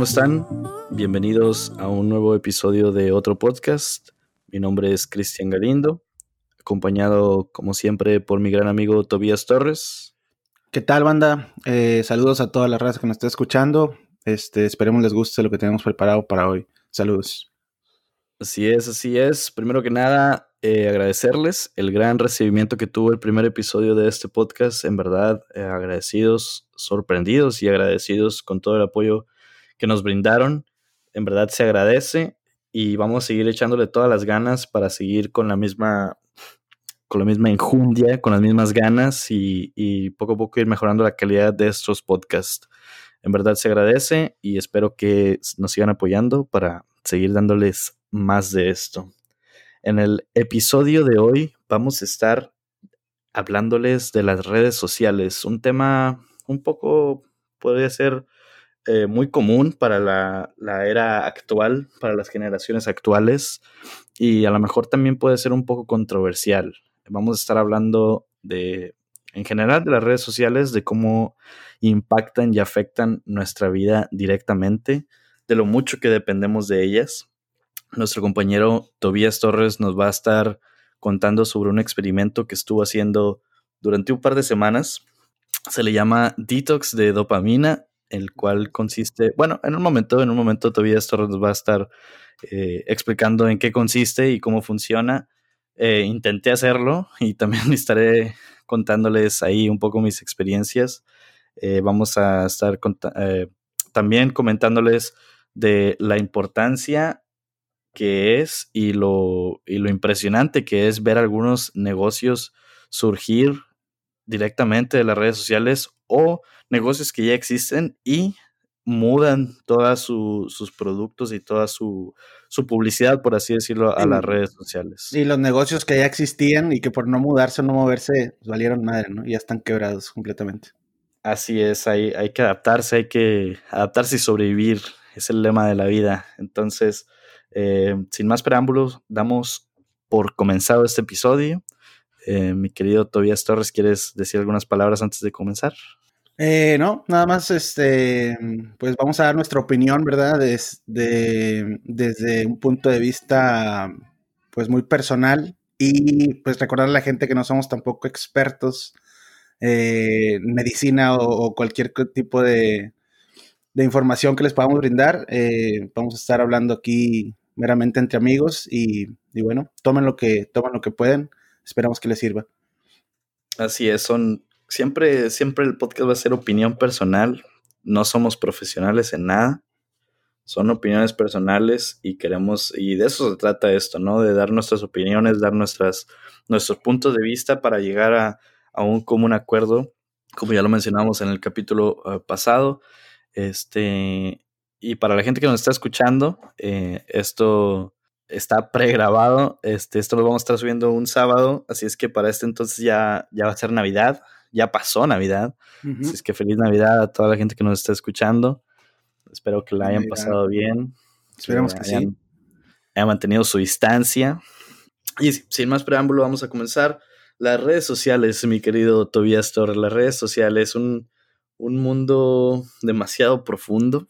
¿Cómo están? Bienvenidos a un nuevo episodio de otro podcast. Mi nombre es Cristian Galindo, acompañado como siempre por mi gran amigo Tobías Torres. ¿Qué tal banda? Eh, saludos a toda la raza que nos está escuchando. Este, esperemos les guste lo que tenemos preparado para hoy. Saludos. Así es, así es. Primero que nada, eh, agradecerles el gran recibimiento que tuvo el primer episodio de este podcast. En verdad, eh, agradecidos, sorprendidos y agradecidos con todo el apoyo que nos brindaron. En verdad se agradece y vamos a seguir echándole todas las ganas para seguir con la misma con la misma enjundia, con las mismas ganas y, y poco a poco ir mejorando la calidad de estos podcasts. En verdad se agradece y espero que nos sigan apoyando para seguir dándoles más de esto. En el episodio de hoy vamos a estar hablándoles de las redes sociales, un tema un poco, podría ser eh, muy común para la, la, era actual, para las generaciones actuales, y a lo mejor también puede ser un poco controversial. Vamos a estar hablando de, en general, de las redes sociales, de cómo impactan y afectan nuestra vida directamente, de lo mucho que dependemos de ellas nuestro compañero Tobías Torres nos va a estar contando sobre un experimento que estuvo haciendo durante un par de semanas. Se le llama Detox de dopamina, el cual consiste, bueno, en un momento, en un momento Tobías Torres nos va a estar eh, explicando en qué consiste y cómo funciona. Eh, intenté hacerlo y también estaré contándoles ahí un poco mis experiencias. Eh, vamos a estar también comentándoles de la importancia que es y lo, y lo impresionante que es ver algunos negocios surgir directamente de las redes sociales o negocios que ya existen y mudan todos sus productos y toda su, su, publicidad, por así decirlo, a las redes sociales. Y los negocios que ya existían y que por no mudarse o no moverse valieron madre, ¿no? Ya están quebrados completamente. Así es, hay, hay que adaptarse, hay que adaptarse y sobrevivir, es el lema de la vida. Entonces, eh, sin más preámbulos, damos por comenzado este episodio. Eh, mi querido Tobias Torres, ¿quieres decir algunas palabras antes de comenzar? Eh, no, nada más, este, pues vamos a dar nuestra opinión, ¿verdad? Desde, desde un punto de vista, pues muy personal y pues recordar a la gente que no somos tampoco expertos en medicina o, cualquier tipo de, de, información que les podamos brindar. vamos a estar hablando aquí meramente entre amigos y, bueno, tomen lo que, tomen lo que pueden, esperamos que les sirva. Así es, son siempre, siempre el podcast va a ser opinión personal, no somos profesionales en nada, son opiniones personales y queremos, y de eso se trata esto, ¿no? De dar nuestras opiniones, dar nuestras, nuestros puntos de vista para llegar a, a un común acuerdo, como ya lo mencionamos en el capítulo uh, pasado. Este, y para la gente que nos está escuchando, eh, esto está pregrabado. Este, esto lo vamos a estar subiendo un sábado. Así es que para este entonces ya, ya va a ser Navidad. Ya pasó Navidad. Así es que feliz Navidad a toda la gente que nos está escuchando. Espero que la hayan pasado bien. Esperemos que, hayan, sí. Hayan mantenido su distancia. Y sin más preámbulo, vamos a comenzar. Las redes sociales, mi querido Tobias Torres. Las redes sociales, un, un mundo demasiado profundo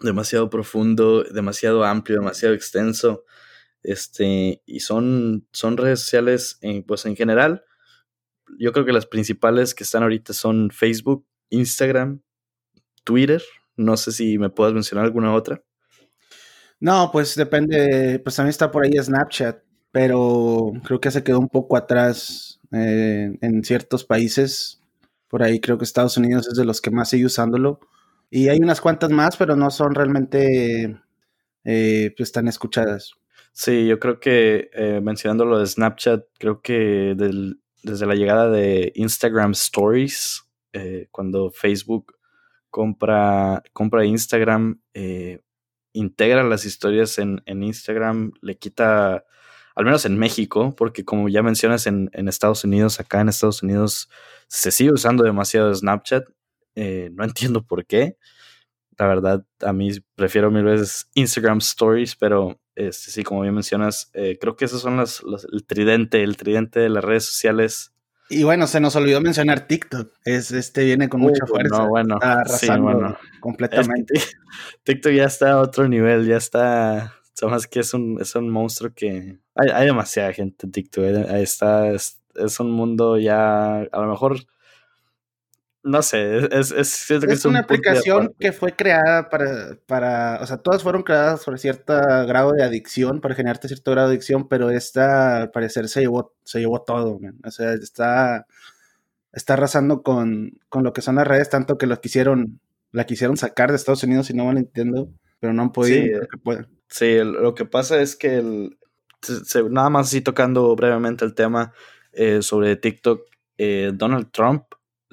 demasiado profundo, demasiado amplio, demasiado extenso. Este, y son, son redes sociales, en, pues en general, yo creo que las principales que están ahorita son Facebook, Instagram, Twitter. No sé si me puedas mencionar alguna otra. No, pues depende, pues también está por ahí Snapchat, pero creo que se quedó un poco atrás eh, en ciertos países. Por ahí creo que Estados Unidos es de los que más sigue usándolo. Y hay unas cuantas más, pero no son realmente eh, pues tan escuchadas. Sí, yo creo que eh, mencionando lo de Snapchat, creo que desde la llegada de Instagram Stories, eh, cuando Facebook compra, compra Instagram, eh, integra las historias en, en, Instagram, le quita, al menos en México, porque como ya mencionas en, en Estados Unidos, acá en Estados Unidos se sigue usando demasiado Snapchat eh, no entiendo por qué. La verdad, a mí prefiero mil veces Instagram Stories, pero este, sí, como bien mencionas, eh, creo que esos son las, el tridente, el tridente de las redes sociales Y bueno, se nos olvidó mencionar TikTok. Es, este viene con mucha fuerza. Bueno, está arrasando completamente. TikTok ya está a otro nivel, ya está. Sabes que es un, es un monstruo que. Hay, hay demasiada gente en TikTok. Ahí está. Es, es, un mundo ya. A lo mejor no sé, es, es, es, una aplicación que fue creada para, para, o sea, todas fueron creadas por cierto grado de adicción, para generarte cierto grado de adicción, pero esta, al parecer, se llevó, se llevó todo, o sea, está, está arrasando con, con, lo que son las redes, tanto que lo quisieron, la quisieron sacar de Estados Unidos, si no mal entiendo, pero no han podido. Sí, lo que pasa es que el, nada más así tocando brevemente el tema eh, sobre TikTok, eh, Donald Trump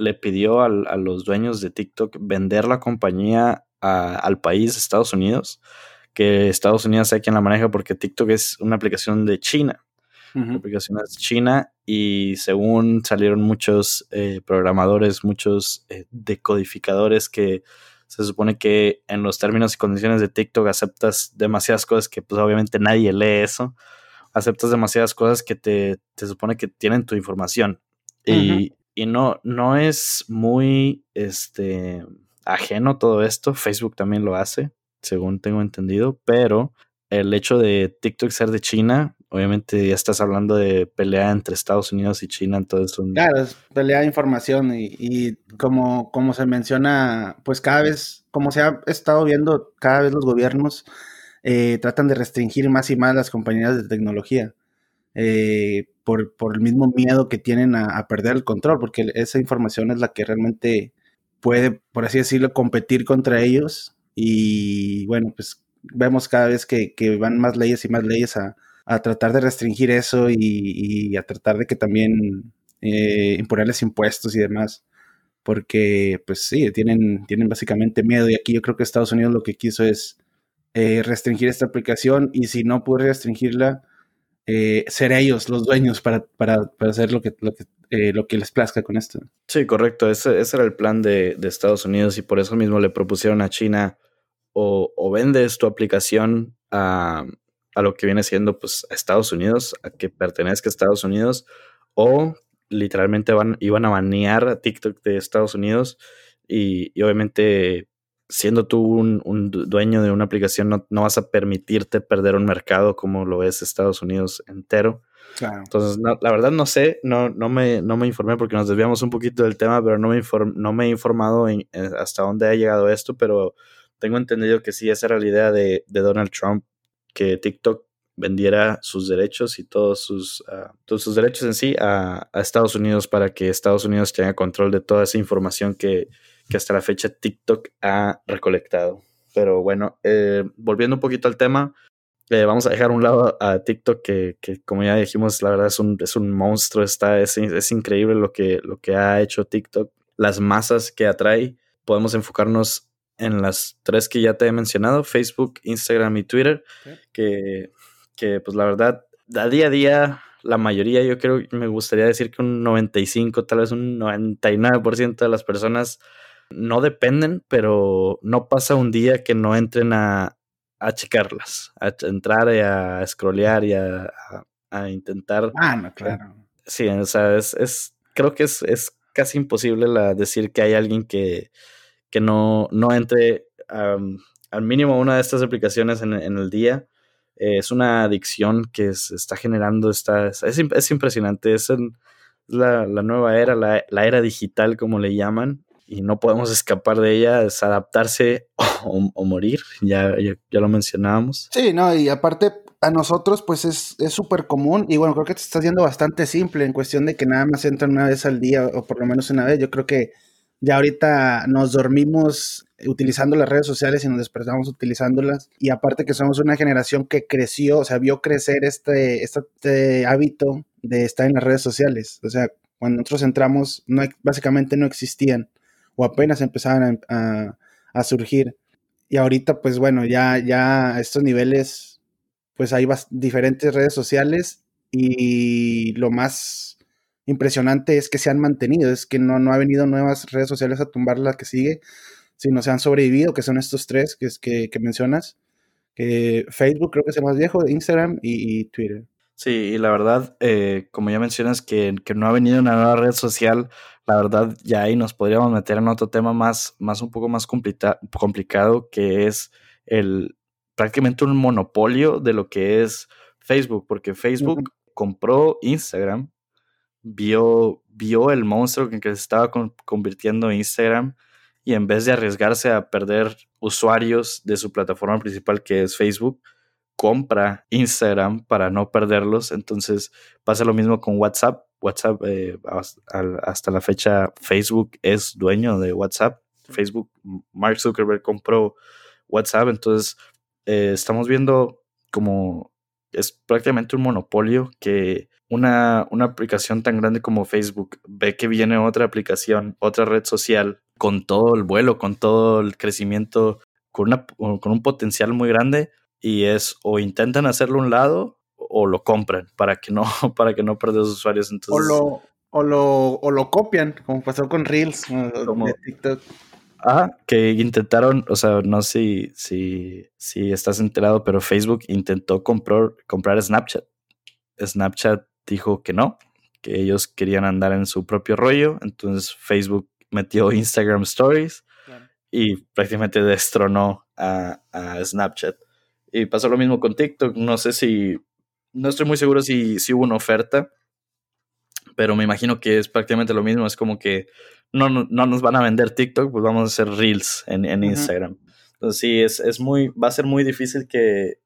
le pidió a los dueños de TikTok vender la compañía al país, Estados Unidos, que Estados Unidos sea quien la maneja porque TikTok es una aplicación de China. La aplicación es china y según salieron muchos eh, programadores, muchos eh, decodificadores que se supone que en los términos y condiciones de TikTok aceptas demasiadas cosas que pues obviamente nadie lee eso. Aceptas demasiadas cosas que te, te supone que tienen tu información. Y y no, no es muy este, ajeno todo esto. Facebook también lo hace, según tengo entendido, pero el hecho de TikTok ser de China, obviamente ya estás hablando de pelea entre Estados Unidos y China, entonces un... Claro, es pelea de información y, y, como, como se menciona, pues cada vez, como se ha estado viendo, cada vez los gobiernos eh, tratan de restringir más y más las compañías de tecnología. Eh, por, por, el mismo miedo que tienen a, perder el control, porque esa información es la que realmente puede, por así decirlo, competir contra ellos. Y bueno, pues vemos cada vez que, van más leyes y más leyes a, a tratar de restringir eso y, a tratar de que también eh, imponerles impuestos y demás. Porque, pues sí, tienen, tienen básicamente miedo. Y aquí yo creo que Estados Unidos lo que quiso es eh, restringir esta aplicación. Y si no puede restringirla, eh, ser ellos los dueños para, para, para hacer lo que, lo, que, eh, lo que les plazca con esto. Sí, correcto. Ese, ese era el plan de, de, Estados Unidos y por eso mismo le propusieron a China o, o vendes tu aplicación a, a, lo que viene siendo pues, a Estados Unidos, a que pertenezca a Estados Unidos, o literalmente van, iban a banear a TikTok de Estados Unidos y, y obviamente siendo tú un, un, dueño de una aplicación, no, no, vas a permitirte perder un mercado como lo es Estados Unidos entero. Claro. Entonces, la verdad no sé, no, no, me, no me informé porque nos desviamos un poquito del tema, pero no me, inform, no me he informado en, hasta dónde ha llegado esto, pero tengo entendido que sí, esa era la idea de, de Donald Trump, que TikTok vendiera sus derechos y todos sus, uh, todos sus derechos en sí a, a, Estados Unidos para que Estados Unidos tenga control de toda esa información que, que hasta la fecha TikTok ha recolectado. Pero bueno, eh, volviendo un poquito al tema, eh, vamos a dejar un lado a TikTok que, que, como ya dijimos, la verdad es un, es un monstruo, está, es, es, increíble lo que, lo que ha hecho TikTok, las masas que atrae. Podemos enfocarnos en las tres que ya te he mencionado, Facebook, Instagram y Twitter, que, que pues la verdad, a día a día, la mayoría, yo creo, me gustaría decir que un 95, tal vez un 99% de las personas no dependen, pero no pasa un día que no entren a, a checarlas, a entrar y a scrollear y a, a, intentar. Ah, no, claro. Sí, o sea, es, es creo que es, es, casi imposible la, decir que hay alguien que, que no, no entre al mínimo una de estas aplicaciones en, en el día. es una adicción que se está generando, está, es, es impresionante, es la, la, nueva era, la, la, era digital como le llaman, y no podemos escapar de ella, es adaptarse o, morir, ya, ya, lo mencionábamos. Sí, no, y aparte a nosotros pues es súper común y bueno, creo que te estás yendo bastante simple en cuestión de que nada más entran una vez al día o por lo menos una vez, yo creo que ya ahorita nos dormimos utilizando las redes sociales y nos despertamos utilizándolas. Y aparte que somos una generación que creció, o sea, vio crecer este, este hábito de estar en las redes sociales. O sea, cuando nosotros entramos, no, básicamente no existían o apenas empezaban a, a, surgir. Y ahorita, pues bueno, ya, ya a estos niveles, pues hay diferentes redes sociales y lo más impresionante es que se han mantenido, es que no, no ha venido nuevas redes sociales a tumbar la que sigue, sino se han sobrevivido, que son estos tres que, que, que mencionas, que Facebook creo que es el más viejo, Instagram y Twitter. Sí, y la verdad, eh, como ya mencionas que, que, no ha venido una nueva red social, la verdad ya ahí nos podríamos meter en otro tema más, más un poco más complicado, que es el prácticamente un monopolio de lo que es Facebook, porque Facebook compró Instagram, vio, vio el monstruo en que se estaba convirtiendo Instagram y en vez de arriesgarse a perder usuarios de su plataforma principal que es Facebook, compra Instagram para no perderlos. Entonces pasa lo mismo con WhatsApp. WhatsApp, eh, hasta la fecha, Facebook es dueño de WhatsApp. Facebook, Mark Zuckerberg compró WhatsApp. Entonces eh, estamos viendo como es prácticamente un monopolio que una, una aplicación tan grande como Facebook ve que viene otra aplicación, otra red social con todo el vuelo, con todo el crecimiento, con, una, con un potencial muy grande y es o intentan hacerlo a un lado o lo compran para que no, para que no pierdas usuarios. Entonces, o, lo, o, lo, o lo copian, como pasó con Reels como, de TikTok. Ah, que intentaron, o sea, no sé si, si, si estás enterado, pero Facebook intentó comprar, comprar Snapchat. Snapchat dijo que no, que ellos querían andar en su propio rollo, entonces Facebook metió Instagram Stories y prácticamente destronó a, a Snapchat. Y pasó lo mismo con TikTok. No sé si. No estoy muy seguro si, si hubo una oferta. Pero me imagino que es prácticamente lo mismo. Es como que no, no, nos van a vender TikTok, pues vamos a hacer Reels en, en Instagram. Entonces sí, es, es, muy. Va a ser muy difícil que,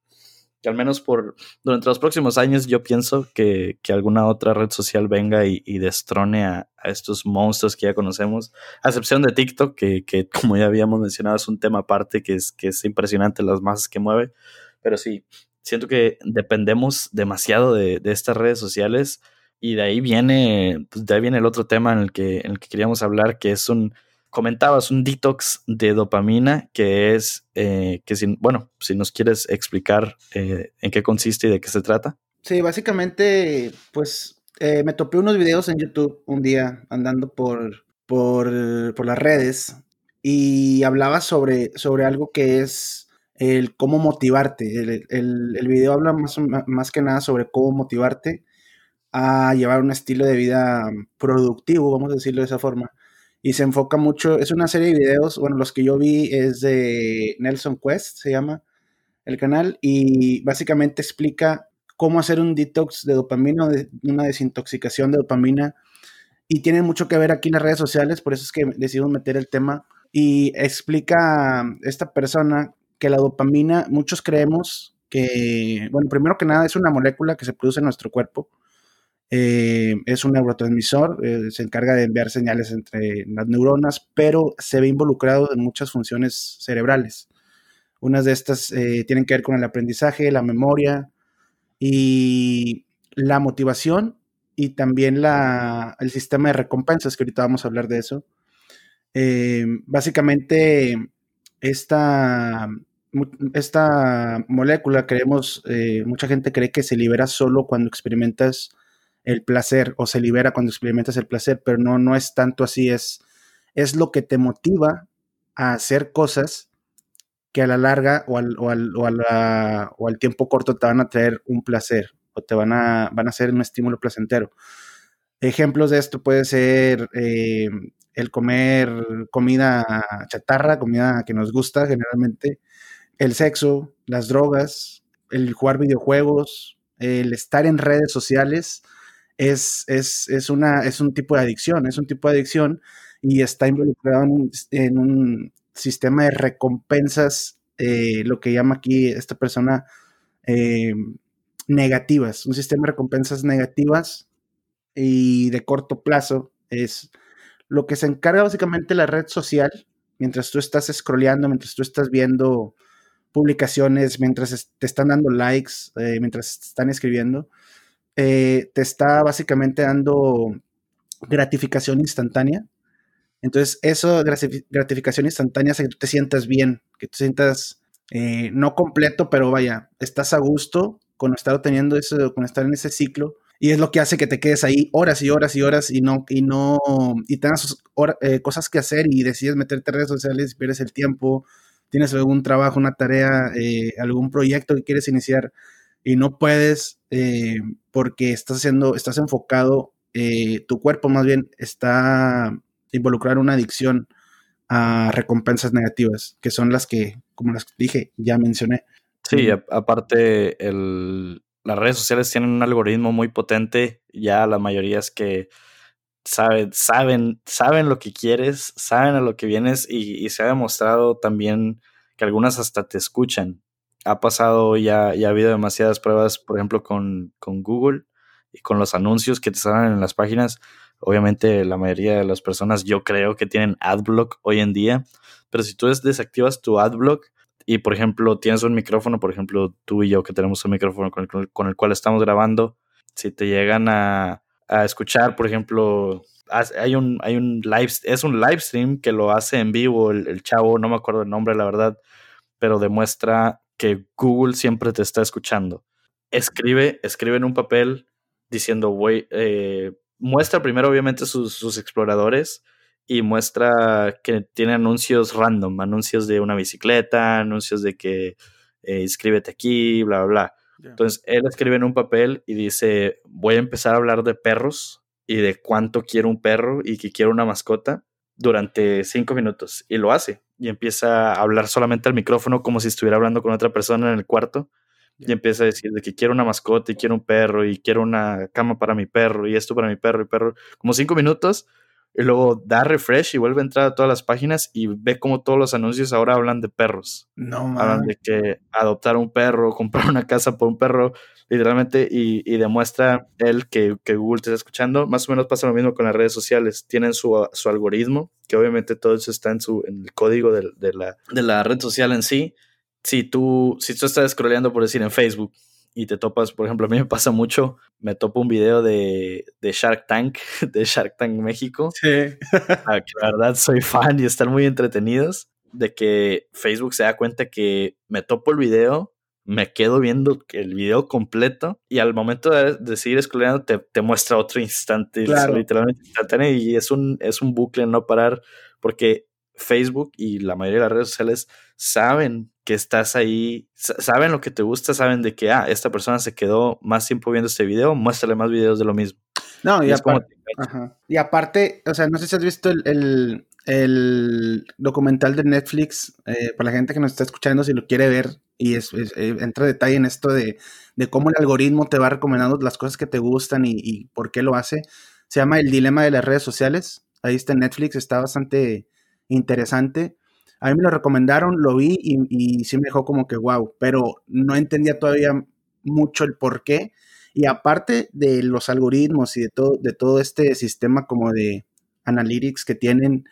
al menos por. Durante los próximos años, yo pienso que, que alguna otra red social venga y, y destrone a, estos monstruos que ya conocemos. A excepción de TikTok, que, que como ya habíamos mencionado, es un tema aparte que es, que es impresionante las masas que mueve pero sí, siento que dependemos demasiado de, estas redes sociales y de ahí viene, pues, de ahí viene el otro tema el que, en el que queríamos hablar, que es un, comentabas, un detox de dopamina, que es, eh, que si, bueno, si nos quieres explicar eh, en qué consiste y de qué se trata. Sí, básicamente, pues eh, me topé unos videos en YouTube un día andando por, por, por las redes y hablaba sobre, sobre algo que es el cómo motivarte. El, el, video habla más, más, que nada sobre cómo motivarte a llevar un estilo de vida productivo, vamos a decirlo de esa forma. Y se enfoca mucho, es una serie de videos, bueno, los que yo vi es de Nelson Quest, se llama el canal, y básicamente explica cómo hacer un detox de dopamina, una desintoxicación de dopamina. Y tiene mucho que ver aquí las redes sociales, por eso es que decidimos meter el tema. Y explica esta persona que la dopamina, muchos creemos que, bueno, primero que nada es una molécula que se produce en nuestro cuerpo. Eh, es un neurotransmisor, eh, se encarga de enviar señales entre las neuronas, pero se ve involucrado en muchas funciones cerebrales. Unas de estas eh, tienen que ver con el aprendizaje, la memoria y la motivación y también el sistema de recompensas, que ahorita vamos a hablar de eso. básicamente, esta, esta molécula, creemos, mucha gente cree que se libera solo cuando experimentas el placer o se libera cuando experimentas el placer, pero no, no es tanto así, es, es lo que te motiva a hacer cosas que a la larga o al, o al, tiempo corto te van a traer un placer o te van a, van a ser un estímulo placentero. Ejemplos de esto puede ser eh, el comer comida chatarra, comida que nos gusta generalmente, el sexo, las drogas, el jugar videojuegos, el estar en redes sociales, es, es, una, es un tipo de adicción, es un tipo de adicción y está involucrado en un, sistema de recompensas, eh, lo que llama aquí esta persona eh, negativas, un sistema de recompensas negativas y de corto plazo. Es lo que se encarga básicamente la red social, mientras tú estás scrolleando, mientras tú estás viendo publicaciones, mientras te están dando likes, eh, mientras te están escribiendo, eh, te está básicamente dando gratificación instantánea. Entonces, eso, gratificación instantánea, hace que tú te sientas bien, que te sientas eh, no completo, pero vaya, estás a gusto con estar teniendo eso, con estar en ese ciclo y es lo que hace que te quedes ahí horas y horas y horas y no, y no, y tengas eh, cosas que hacer y decides meterte en redes sociales y pierdes el tiempo, tienes algún trabajo, una tarea, eh, algún proyecto que quieres iniciar y no puedes eh, porque estás haciendo, estás enfocado, eh, tu cuerpo más bien está involucrado en una adicción a recompensas negativas, que son las que, como las dije, ya mencioné. Sí, aparte las redes sociales tienen un algoritmo muy potente, ya la mayoría es que saben, saben, saben lo que quieres, saben a lo que vienes y, se ha demostrado también que algunas hasta te escuchan. Ha pasado, ya, ya ha habido demasiadas pruebas, por ejemplo, con, con Google y con los anuncios que te salen en las páginas. Obviamente la mayoría de las personas yo creo que tienen AdBlock hoy en día, pero si tú desactivas tu AdBlock y por ejemplo tienes un micrófono, por ejemplo tú y yo que tenemos un micrófono con el, con el cual estamos grabando, si te llegan a, a escuchar, por ejemplo, hay un, hay un live, es un live stream que lo hace en vivo el, chavo, no me acuerdo el nombre, la verdad, pero demuestra que Google siempre te está escuchando. Escribe, escribe en un papel diciendo, voy, eh, muestra primero obviamente sus, exploradores y muestra que tiene anuncios random, anuncios de una bicicleta, anuncios de que eh, inscríbete aquí, bla, bla, bla. Entonces, él escribe en un papel y dice, voy a empezar a hablar de perros y de cuánto quiero un perro y que quiero una mascota durante cinco minutos. Y lo hace. Y empieza a hablar solamente al micrófono como si estuviera hablando con otra persona en el cuarto. Y empieza a decir de que quiero una mascota y quiero un perro y quiero una cama para mi perro y esto para mi perro y perro. Como cinco minutos y luego da refresh y vuelve a entrar a todas las páginas y ve como todos los anuncios ahora hablan de perros. No, Hablan de que adoptar un perro, comprar una casa por un perro, literalmente, y, demuestra él que, Google te está escuchando. Más o menos pasa lo mismo con las redes sociales. Tienen su, algoritmo, que obviamente todo eso está en, su, en el código de, la, de la red social en sí. Si tú, si tú estás scrolleando, por decir, en Facebook y te topas, por ejemplo, a mí me pasa mucho, me topo un video de, Shark Tank, de Shark Tank México. Sí. la verdad soy fan y están muy entretenidos, de que Facebook se da cuenta que me topo el video, me quedo viendo el video completo y al momento de, seguir scrollando te, te, muestra otro instante, literalmente instantáneo y es un, es un bucle no parar porque Facebook y la mayoría de las redes sociales saben que estás ahí, saben lo que te gusta, saben de que, ah, esta persona se quedó más tiempo viendo este video, muéstrale más videos de lo mismo. No, y, aparte, y aparte, o sea, no sé si has visto el, documental de Netflix, eh, para la gente que nos está escuchando, si lo quiere ver, y es, eh, entra detalle en esto de, cómo el algoritmo te va recomendando las cosas que te gustan y, y por qué lo hace. Se llama El Dilema de las Redes Sociales. Ahí está en Netflix, está bastante interesante. A mí me lo recomendaron, lo vi y, sí me dejó como que wow, pero no entendía todavía mucho el por qué. Y aparte de los algoritmos y de todo, de todo este sistema como de analytics que tienen,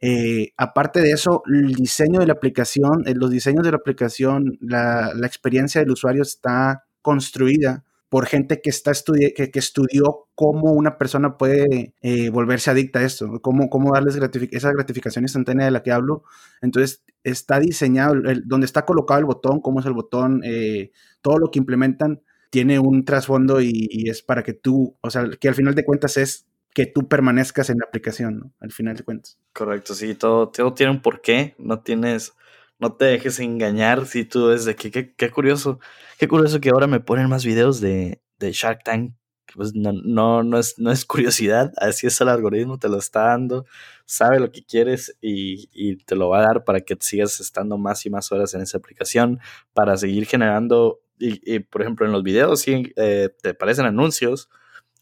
eh, aparte de eso, el diseño de la aplicación, eh, los diseños de la aplicación, la, la experiencia del usuario está construida por gente que, está que, que, estudió cómo una persona puede eh, volverse adicta a esto, cómo, cómo darles esa gratificación instantánea de la que hablo. Entonces, está diseñado, donde está colocado el botón, cómo es el botón, eh, todo lo que implementan tiene un trasfondo y, es para que tú, o sea, que al final de cuentas es que tú permanezcas en la aplicación, ¿no? Al final de cuentas. Correcto, sí, todo, todo tiene un porqué, no tienes no te dejes engañar si tú desde que qué, curioso, qué curioso que ahora me ponen más videos de, de Shark Tank. Pues no, no, no, es, no es curiosidad, así es el algoritmo, te lo está dando, sabe lo que quieres y, y te lo va a dar para que sigas estando más y más horas en esa aplicación, para seguir generando, y, por ejemplo en los videos sí, eh, te aparecen anuncios,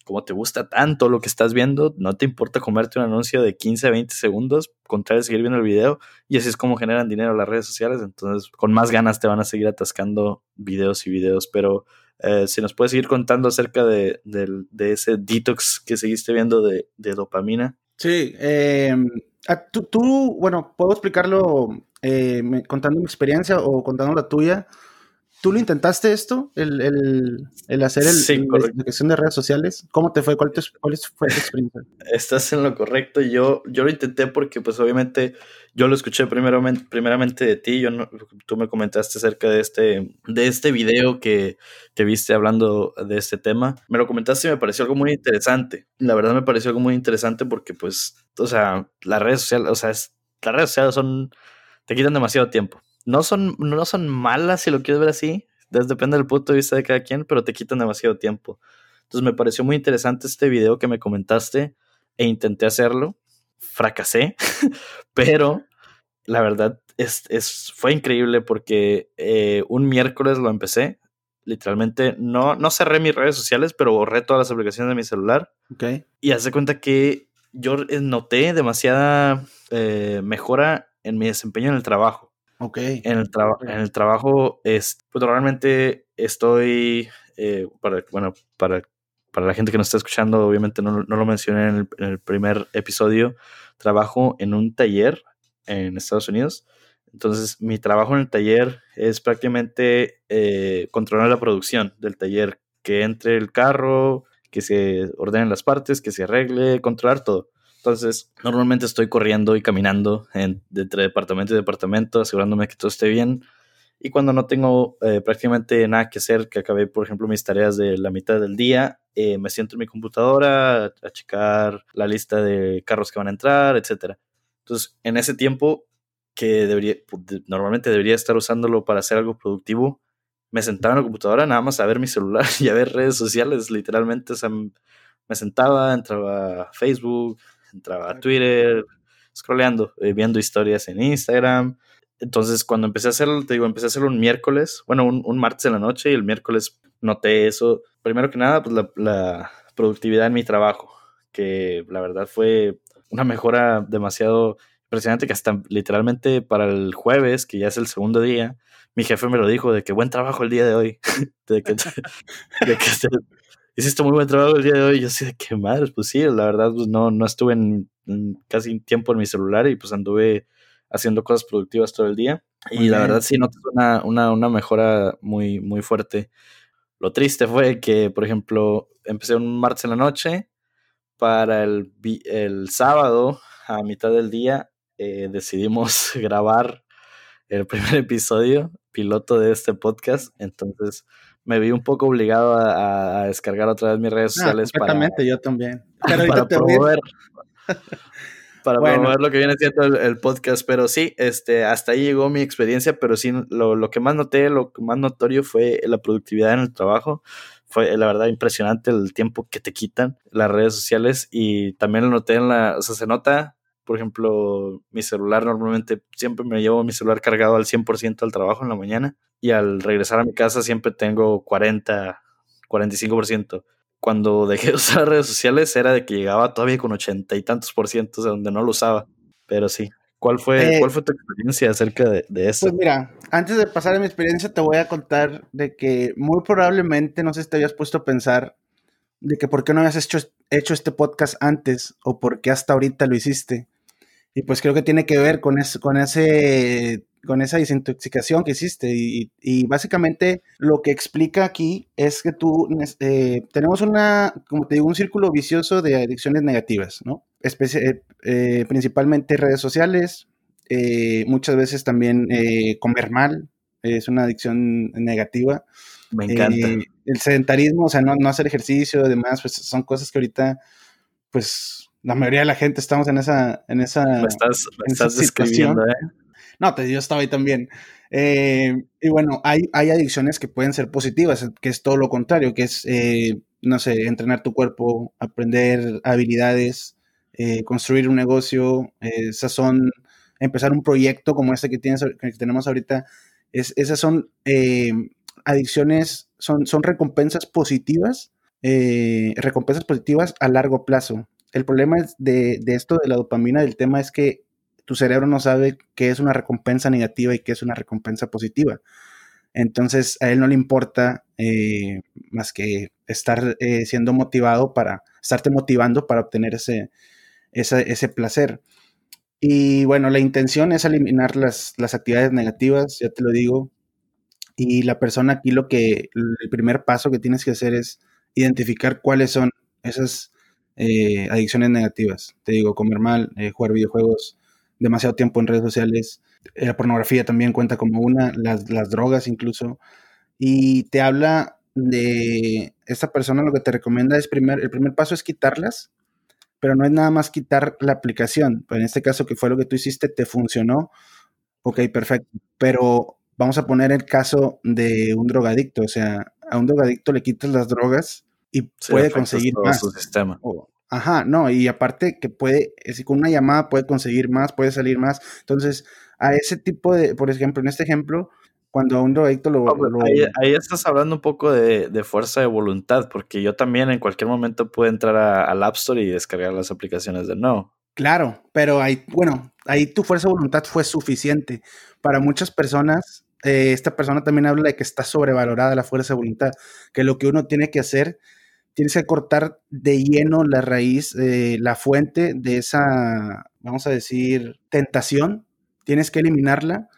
como te gusta tanto lo que estás viendo, no te importa comerte un anuncio de 15 a 20 segundos con tal de seguir viendo el video y así es como generan dinero las redes sociales, entonces con más ganas te van a seguir atascando videos y videos, pero eh, si nos puedes seguir contando acerca de, ese detox que seguiste viendo de, dopamina. Sí, em, tú, tú, bueno, puedo explicarlo eh, contando mi experiencia o contando la tuya. ¿Tú lo intentaste esto? El, hacer el, la investigación de redes sociales. ¿Cómo te fue? ¿Cuál, fue tu experiencia? Estás en lo correcto. Yo, yo lo intenté porque, pues, obviamente, yo lo escuché primeramente, primeramente de ti. Yo tú me comentaste acerca de este, de este video que, te viste hablando de este tema. Me lo comentaste y me pareció algo muy interesante. La verdad me pareció algo muy interesante porque, pues, o sea, las redes sociales, o sea, las redes sociales son, te quitan demasiado tiempo no son, no son malas si lo quieres ver así. depende del punto de vista de cada quien, pero te quitan demasiado tiempo. Entonces me pareció muy interesante este video que me comentaste e intenté hacerlo. Fracasé, pero la verdad es, es, fue increíble porque eh, un miércoles lo empecé. Literalmente no, no cerré mis redes sociales, pero borré todas las aplicaciones de mi celular. Okay. Y hace cuenta que yo noté demasiada eh, mejora en mi desempeño en el trabajo. Ok. En el, en el trabajo, es, pues normalmente estoy, eh, para, bueno, para, para la gente que nos está escuchando, obviamente no, no lo mencioné en el, en el, primer episodio, trabajo en un taller en Estados Unidos. Entonces, mi trabajo en el taller es prácticamente eh, controlar la producción del taller, que entre el carro, que se ordenen las partes, que se arregle, controlar todo. Entonces, normalmente estoy corriendo y caminando entre departamento y departamento, asegurándome que todo esté bien. Y cuando no tengo eh, prácticamente nada que hacer, que acabé, por ejemplo, mis tareas de la mitad del día, eh, me siento en mi computadora a, a, checar la lista de carros que van a entrar, etc. Entonces, en ese tiempo que debería, normalmente debería estar usándolo para hacer algo productivo, me sentaba en la computadora nada más a ver mi celular y a ver redes sociales, literalmente. O sea, me sentaba, entraba a Facebook, entraba a Twitter, scrolleando, eh, viendo historias en Instagram. Entonces, cuando empecé a hacerlo, te digo, empecé a hacerlo un miércoles, bueno, un, un martes en la noche y el miércoles noté eso. Primero que nada, pues la, la, productividad en mi trabajo, que la verdad fue una mejora demasiado impresionante que hasta literalmente para el jueves, que ya es el segundo día, mi jefe me lo dijo de que buen trabajo el día de hoy, de que, de que hiciste muy buen trabajo el día de hoy. Yo de qué madre, pues sí, la verdad, pues no, no estuve en, en casi tiempo en mi celular y pues anduve haciendo cosas productivas todo el día. Y la verdad sí noté una, una, una mejora muy, muy fuerte. Lo triste fue que, por ejemplo, empecé un martes en la noche, para el, el sábado, a mitad del día, eh, decidimos grabar el primer episodio piloto de este podcast. Entonces me vi un poco obligado a, a descargar otra vez mis redes sociales. Ah, para, yo también. Pero para promover, para bueno. promover lo que viene siendo el, el, podcast. Pero sí, este, hasta ahí llegó mi experiencia, pero sí, lo, lo que más noté, lo más notorio fue la productividad en el trabajo fue la verdad impresionante el tiempo que te quitan las redes sociales y también lo noté en la, o sea, se nota, por ejemplo, mi celular normalmente siempre me llevo mi celular cargado al 100% al trabajo en la mañana y al regresar a mi casa siempre tengo 40, 45%. Cuando dejé de usar redes sociales era de que llegaba todavía con ochenta y tantos por ciento, sea, donde no lo usaba, pero sí. ¿Cuál fue, eh, ¿Cuál fue tu experiencia acerca de, de eso? Pues mira, antes de pasar a mi experiencia, te voy a contar de que muy probablemente, no sé si te habías puesto a pensar de que por qué no habías hecho, hecho este podcast antes o por qué hasta ahorita lo hiciste. Y pues creo que tiene que ver con, eso, con, ese, con esa desintoxicación que hiciste. Y, y, básicamente lo que explica aquí es que tú eh, tenemos una, como te digo, un círculo vicioso de adicciones negativas, ¿no? Especi eh, principalmente redes sociales, eh, muchas veces también eh, comer mal, es una adicción negativa. Me encanta. Eh, el sedentarismo, o sea, no, no, hacer ejercicio, demás, pues son cosas que ahorita, pues la mayoría de la gente estamos en esa, en esa, me estás, estás describiendo, ¿eh? No, te, yo estaba ahí también. y bueno, hay, hay adicciones que pueden ser positivas, que es todo lo contrario, que es, no sé, entrenar tu cuerpo, aprender habilidades, eh, construir un negocio, eh, esas son, empezar un proyecto como este que, tienes, que tenemos ahorita, es, esas son eh, adicciones, son, son recompensas positivas, recompensas positivas a largo plazo. El problema de esto de la dopamina, del tema es que tu cerebro no sabe qué es una recompensa negativa y qué es una recompensa positiva. Entonces a él no le importa eh, más que estar eh, siendo motivado para, estarte motivando para obtener ese, ese, ese, placer. Y bueno, la intención es eliminar las, las, actividades negativas, ya te lo digo. Y la persona aquí lo que, el primer paso que tienes que hacer es identificar cuáles son esas eh, adicciones negativas. Te digo, comer mal, eh, jugar videojuegos, demasiado tiempo en redes sociales, la pornografía también cuenta como una, las, las drogas incluso. Y te habla de esta persona, lo que te recomienda es primer, el primer paso es quitarlas, pero no es nada más quitar la aplicación. En este caso, que fue lo que tú hiciste, te funcionó. Ok, perfecto. Pero vamos a poner el caso de un drogadicto, o sea, a un drogadicto le quitas las drogas y puede conseguir más. Su sistema. ajá, no, y aparte que puede, es con una llamada puede conseguir más, puede salir más. Entonces, a ese tipo de, por ejemplo, en este ejemplo, cuando a un drogadicto lo... Pues, ahí, estás hablando un poco de, fuerza de voluntad, porque yo también en cualquier momento puedo entrar al App Store y descargar las aplicaciones de no. Claro, pero ahí, bueno, ahí tu fuerza de voluntad fue suficiente. Para muchas personas, eh, esta persona también habla de que está sobrevalorada la fuerza de voluntad, que lo que uno tiene que hacer, tienes que cortar de lleno la raíz, eh, la fuente de esa, vamos a decir, tentación, tienes que eliminarla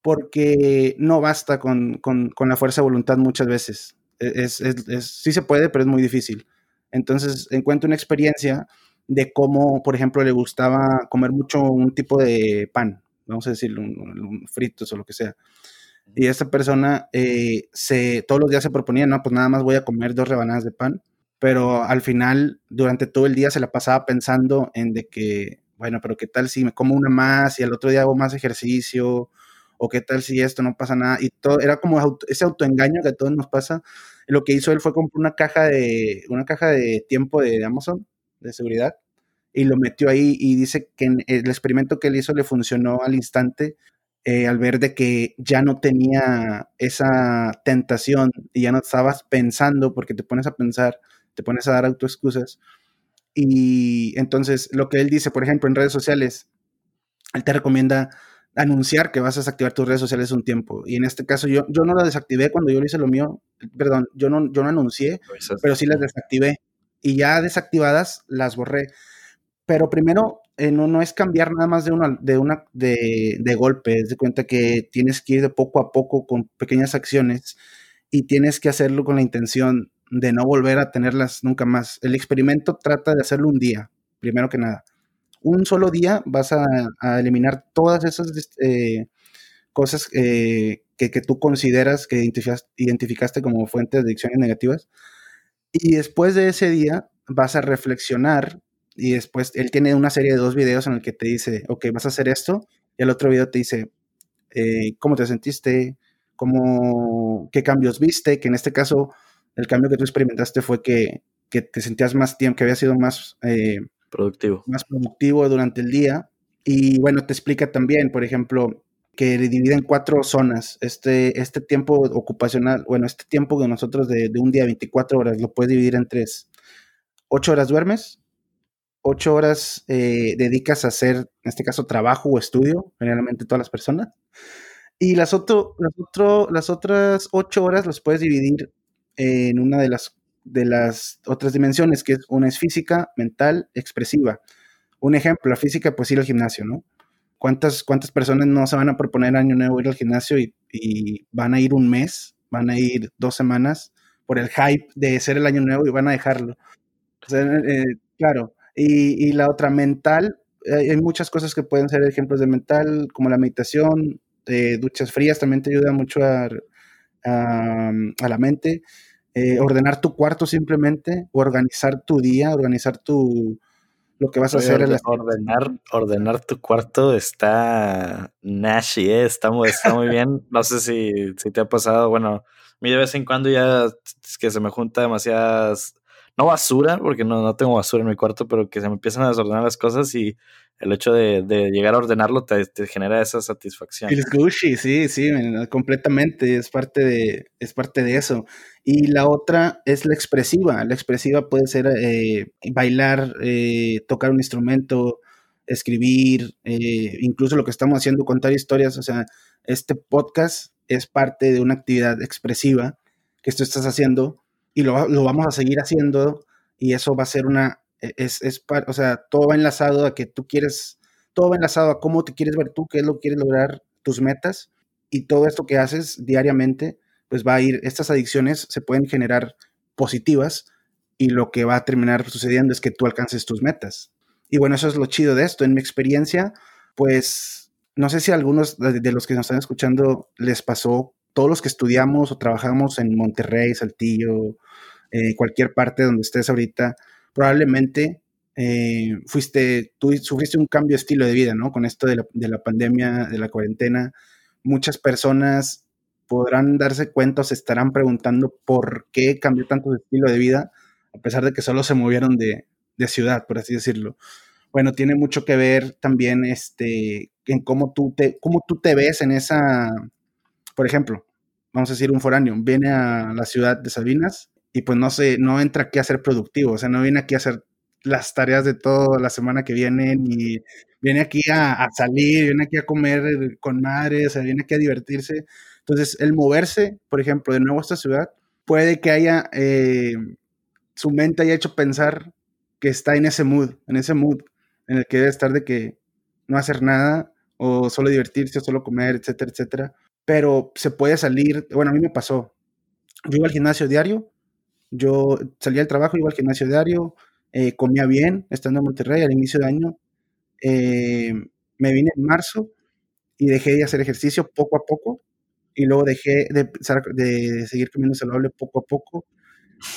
porque no basta con, la fuerza de voluntad muchas veces. E, es, sí se puede, pero es muy difícil. Entonces, encuentro una experiencia de cómo, por ejemplo, le gustaba comer mucho un tipo de pan, vamos a decirlo, un, fritos o lo que sea. Y esta persona eh, se, todos los días se proponía, no, pues nada más voy a comer dos rebanadas de pan, pero al final, durante todo el día se la pasaba pensando en de que, bueno, pero qué tal si me como una más y al otro día hago más ejercicio, o qué tal si esto no pasa nada, y todo, era como ese autoengaño que a todos nos pasa. Lo que hizo él fue comprar una caja de, una caja de tiempo de Amazon, de seguridad y lo metió ahí y dice que el experimento que él hizo le funcionó al instante eh, al ver de que ya no tenía esa tentación y ya no estabas pensando porque te pones a pensar, te pones a dar autoexcusas. Y entonces lo que él dice, por ejemplo, en redes sociales, él te recomienda anunciar que vas a desactivar tus redes sociales un tiempo. Y en este caso yo, yo no la desactivé cuando yo le hice lo mío, perdón, yo no, yo no anuncié, pero sí las desactivé y ya desactivadas las borré. Pero primero, eh, no, no es cambiar nada más de una, de, una de, de golpe, es de cuenta que tienes que ir de poco a poco con pequeñas acciones y tienes que hacerlo con la intención de no volver a tenerlas nunca más. El experimento trata de hacerlo un día, primero que nada. Un solo día vas a, eliminar todas esas eh, cosas eh, que, que, tú consideras que identificaste, como fuentes de adicciones negativas y después de ese día vas a reflexionar y después él tiene una serie de dos videos en el que te dice, ok, vas a hacer esto, y el otro video te dice, eh, ¿cómo te sentiste? ¿Cómo, ¿Qué cambios viste? Que en este caso, el cambio que tú experimentaste fue que, que te sentías más tiempo, que había sido más eh, productivo. Más productivo durante el día. Y bueno, te explica también, por ejemplo, que divide en cuatro zonas. Este, este tiempo ocupacional, bueno, este tiempo de nosotros de, un día 24 horas lo puedes dividir en tres. Ocho horas duermes, ocho horas eh, dedicas a hacer, en este caso, trabajo o estudio, generalmente todas las personas. Y las, otro, las, otro, las otras ocho horas las puedes dividir en una de las, de las otras dimensiones, que es una es física, mental, expresiva. Un ejemplo, la física, pues ir al gimnasio, ¿no? ¿Cuántas, cuántas personas no se van a proponer año nuevo ir al gimnasio y, van a ir un mes, van a ir dos semanas por el hype de ser el año nuevo y van a dejarlo? Eh, claro. Y, la otra, mental, hay muchas cosas que pueden ser ejemplos de mental, como la meditación, eh, duchas frías también te ayuda mucho a, a, la mente. Eh, ordenar tu cuarto simplemente, organizar tu día, organizar tu, lo que vas a hacer. ordenar, ordenar tu cuarto está nashy, ¿eh? está, muy, está muy bien. No sé si, si te ha pasado, bueno, a mí de vez en cuando ya es que se me junta demasiadas, no basura, porque no, no tengo basura en mi cuarto, pero que se me empiezan a desordenar las cosas y el hecho de, llegar a ordenarlo te, genera esa satisfacción. El Gucci, sí, sí, completamente, es parte, de, es parte de eso. Y la otra es la expresiva. La expresiva puede ser eh, bailar, eh, tocar un instrumento, escribir, eh, incluso lo que estamos haciendo, contar historias. O sea, este podcast es parte de una actividad expresiva que tú estás haciendo y lo, lo vamos a seguir haciendo y eso va a ser una es, es o sea, todo va enlazado a que tú quieres, todo va enlazado a cómo te quieres ver tú, qué es lo que quieres lograr, tus metas, y todo esto que haces diariamente, pues va a ir, estas adicciones se pueden generar positivas, y lo que va a terminar sucediendo es que tú alcances tus metas. Y bueno, eso es lo chido de esto. En mi experiencia, pues, no sé si a algunos de, los que nos están escuchando les pasó, todos los que estudiamos o trabajamos en Monterrey, Saltillo, eh, cualquier parte donde estés ahorita, probablemente eh, fuiste, tú sufriste un cambio de estilo de vida, ¿no? Con esto de la, pandemia, de la cuarentena. muchas personas podrán darse cuenta se estarán preguntando por qué cambió tanto su estilo de vida, a pesar de que solo se movieron de, de ciudad, por así decirlo. Bueno, tiene mucho que ver también este, en cómo tú, te, cómo tú te ves en esa, por ejemplo, vamos a decir un foráneo, viene a la ciudad de Sabinas y pues no se, no entra aquí a ser productivo, o sea, no viene aquí a hacer las tareas de toda la semana que vienen y viene aquí a, a, salir, viene aquí a comer con madres, o sea, viene aquí a divertirse. Entonces, el moverse, por ejemplo, de nuevo a esta ciudad, puede que haya, eh, su mente haya hecho pensar que está en ese mood, en ese mood en el que debe estar de que no hacer nada o solo divertirse o solo comer, etcétera, etcétera. Pero se puede salir, bueno, a mí me pasó. Yo iba al gimnasio diario, yo salía del trabajo, iba al gimnasio diario, eh, comía bien estando en Monterrey al inicio de año. Eh, me vine en marzo y dejé de hacer ejercicio poco a poco y luego dejé de, de seguir comiendo saludable poco a poco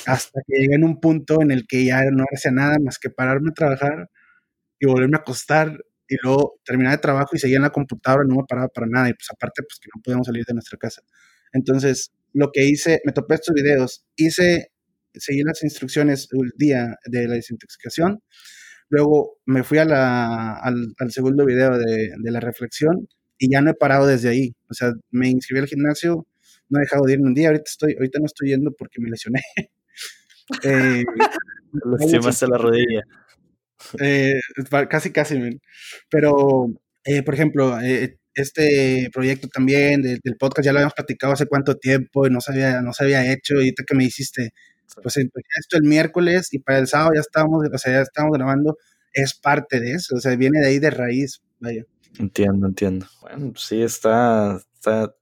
hasta que llegué en un punto en el que ya no hacía nada más que pararme a trabajar y volverme a acostar y luego terminar de trabajo y seguía en la computadora, no me paraba para nada y pues aparte pues que no podíamos salir de nuestra casa. Entonces, lo que hice, me topé estos videos, hice, seguí las instrucciones el día de la desintoxicación, luego me fui a la, al, al, segundo video de, de, la reflexión y ya no he parado desde ahí. O sea, me inscribí al gimnasio, no he dejado de ir un día, ahorita, estoy, ahorita no estoy yendo porque me lesioné. eh, Lastimaste la rodilla. Eh, casi, casi, pero, eh, por ejemplo, eh, este proyecto también del, del, podcast ya lo habíamos platicado hace cuánto tiempo y no se había, no se había hecho, y ahorita que me hiciste, pues esto el miércoles y para el sábado ya estábamos, o sea, ya estábamos grabando, es parte de eso, o sea, viene de ahí de raíz. Entiendo, entiendo. Bueno, sí, está,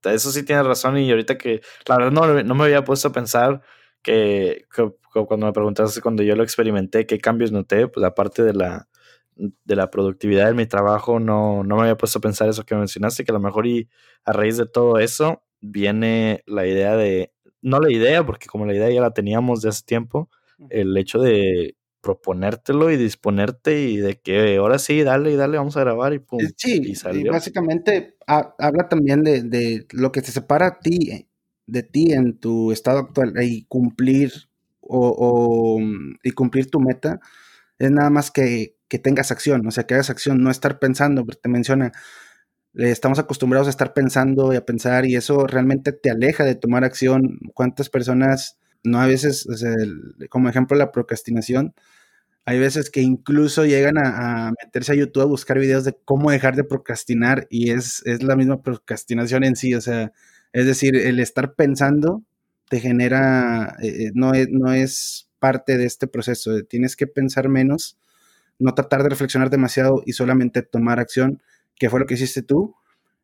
eso sí tiene razón y ahorita que, la verdad no, no me había puesto a pensar que, que, cuando me preguntaste cuando yo lo experimenté, qué cambios noté, pues aparte de la, de la productividad de mi trabajo, no, no me había puesto a pensar eso que mencionaste, que a lo mejor y a raíz de todo eso viene la idea de, no la idea, porque como la idea ya la teníamos de hace tiempo, el hecho de proponértelo y disponerte y de que ahora sí, dale y dale, vamos a grabar y pum. Sí, y, salió. y básicamente habla también de, de, lo que te separa a ti, de ti en tu estado actual y cumplir o, o y cumplir tu meta es nada más que, que, tengas acción, o sea, que hagas acción, no estar pensando, te menciona, estamos acostumbrados a estar pensando y a pensar y eso realmente te aleja de tomar acción. ¿Cuántas personas no a veces, como ejemplo la procrastinación, hay veces que incluso llegan a, meterse a YouTube a buscar videos de cómo dejar de procrastinar y es, es la misma procrastinación en sí, o sea, es decir, el estar pensando te genera, eh, no, es, no es parte de este proceso, tienes que pensar menos, no tratar de reflexionar demasiado y solamente tomar acción, que fue lo que hiciste tú,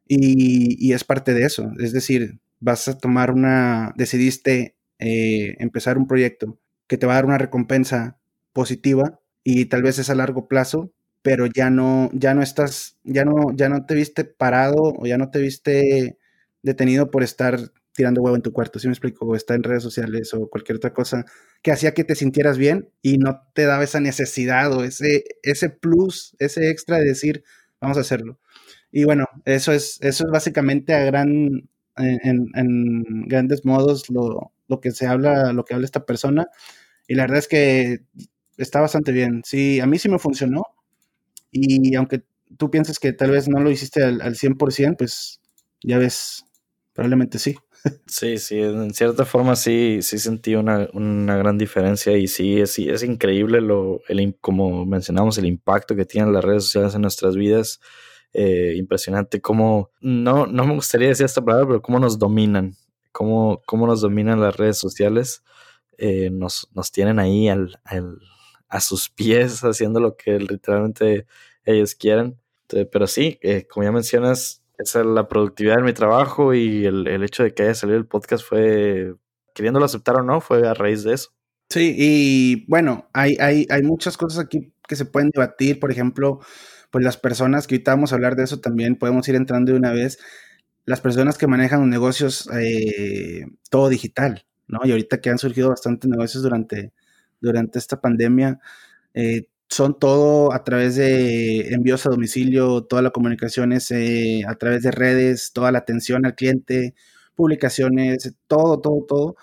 y, es parte de eso, es decir, vas a tomar una, decidiste eh, empezar un proyecto que te va a dar una recompensa positiva y tal vez es a largo plazo, pero ya no, ya no estás, ya no, ya no te viste parado o ya no te viste detenido por estar tirando huevo en tu cuarto, si me explico? O estar en redes sociales o cualquier otra cosa que hacía que te sintieras bien y no te daba esa necesidad o ese, ese plus, ese extra de decir, vamos a hacerlo. Y bueno, eso es, eso es básicamente a gran, en, grandes modos lo, lo que se habla, lo que habla esta persona. Y la verdad es que está bastante bien. Sí, a mí sí me funcionó. Y aunque tú pienses que tal vez no lo hiciste al, al 100%, pues ya ves, probablemente sí. Sí, sí, en cierta forma sí, sí sentí una, una gran diferencia y sí, es, es increíble lo, el, como mencionamos, el impacto que tienen las redes sociales en nuestras vidas. Eh, impresionante cómo, no, no me gustaría decir esta palabra, pero cómo nos dominan cómo, cómo nos dominan las redes sociales, eh, nos, nos, tienen ahí al, al, a sus pies haciendo lo que literalmente ellos quieren. Entonces, pero sí, eh, como ya mencionas, esa es la productividad de mi trabajo y el, el, hecho de que haya salido el podcast fue, queriéndolo aceptar o no, fue a raíz de eso. Sí, y bueno, hay, hay, hay muchas cosas aquí que se pueden debatir, por ejemplo, pues las personas que ahorita vamos a hablar de eso también, podemos ir entrando de una vez, las personas que manejan negocios eh, todo digital, ¿no? Y ahorita que han surgido bastantes negocios durante, durante esta pandemia, eh, son todo a través de envíos a domicilio, toda la comunicación es eh, a través de redes, toda la atención al cliente, publicaciones, todo, todo, todo.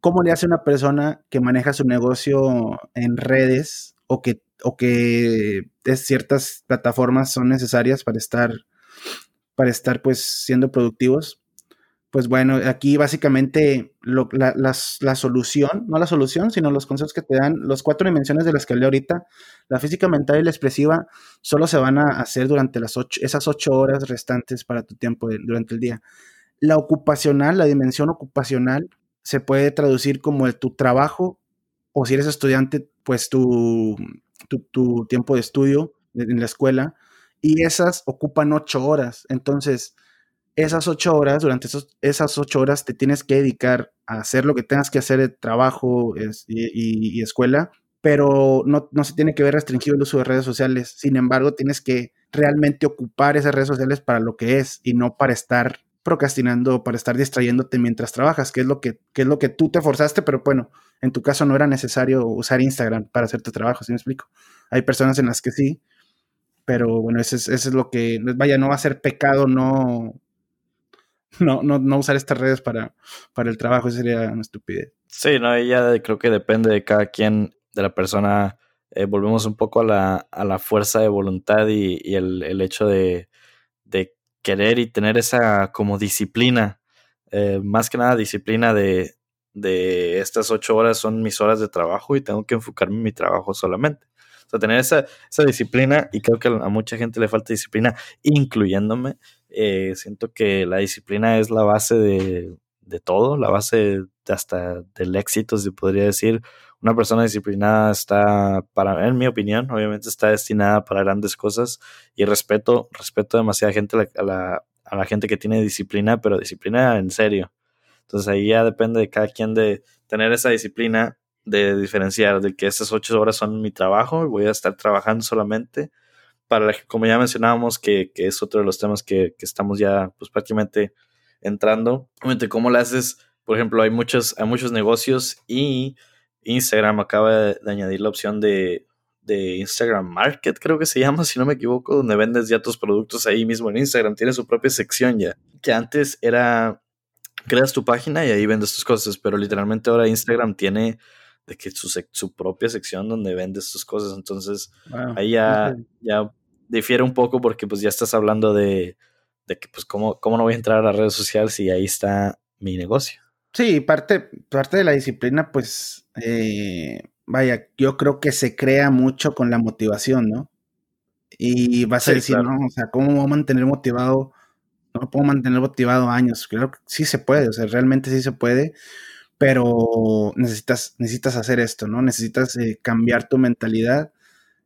¿Cómo le hace una persona que maneja su negocio en redes o que, o que ciertas plataformas son necesarias para estar, para estar pues siendo productivos? pues bueno, aquí básicamente la, solución, no la solución, sino los consejos que te dan, los cuatro dimensiones de las que hablé ahorita, la física mental y la expresiva, solo se van a hacer durante las esas ocho horas restantes para tu tiempo durante el día. La ocupacional, la dimensión ocupacional, se puede traducir como el, tu trabajo, o si eres estudiante, pues tu, tu tiempo de estudio en la escuela, y esas ocupan ocho horas. Entonces, esas ocho horas, durante esas ocho horas te tienes que dedicar a hacer lo que tengas que hacer de trabajo y, escuela, pero no, se tiene que ver restringido el uso de redes sociales. Sin embargo, tienes que realmente ocupar esas redes sociales para lo que es y no para estar procrastinando para estar distrayéndote mientras trabajas, que es lo que, es lo que tú te forzaste, pero bueno, en tu caso no era necesario usar Instagram para hacer tu trabajo, ¿sí me explico? Hay personas en las que sí, pero bueno, eso es, eso lo que, vaya, no va a ser pecado no, no, no, no usar estas redes para, para el trabajo, sería una estupidez. Sí, no, ya creo que depende de cada quien, de la persona. Eh, volvemos un poco a la, a la fuerza de voluntad y, el, hecho de, querer y tener esa como disciplina, eh, más que nada disciplina de, de estas ocho horas son mis horas de trabajo y tengo que enfocarme en mi trabajo solamente. O sea, tener esa, esa disciplina, y creo que a mucha gente le falta disciplina, incluyéndome, eh, siento que la disciplina es la base de, todo, la base hasta del éxito, se podría decir. Una persona disciplinada está, para, en mi opinión, obviamente está destinada para grandes cosas y respeto, respeto demasiada gente a la, a la gente que tiene disciplina, pero disciplina en serio. Entonces ahí ya depende de cada quien de tener esa disciplina, de diferenciar de que estas ocho horas son mi trabajo y voy a estar trabajando solamente para, como ya mencionábamos, que, es otro de los temas que, estamos ya pues prácticamente entrando. ¿cómo lo haces? Por ejemplo, hay muchos, hay muchos negocios y Instagram acaba de, añadir la opción de, de, Instagram Market, creo que se llama, si no me equivoco, donde vendes ya tus productos ahí mismo en Instagram. Tiene su propia sección ya. Que antes era, creas tu página y ahí vendes tus cosas, pero literalmente ahora Instagram tiene de que su, su propia sección donde vendes tus cosas. Entonces, ahí ya, ya difiere un poco porque pues ya estás hablando de, de que pues cómo, cómo no voy a entrar a las redes sociales si ahí está mi negocio. Sí, parte, parte de la disciplina, pues, eh, vaya, yo creo que se crea mucho con la motivación, ¿no? Y vas a decir, ¿no? O sea, ¿cómo voy a mantener motivado? No puedo mantener motivado años. Creo que sí se puede, o sea, realmente sí se puede pero necesitas, necesitas hacer esto, ¿no? Necesitas eh, cambiar tu mentalidad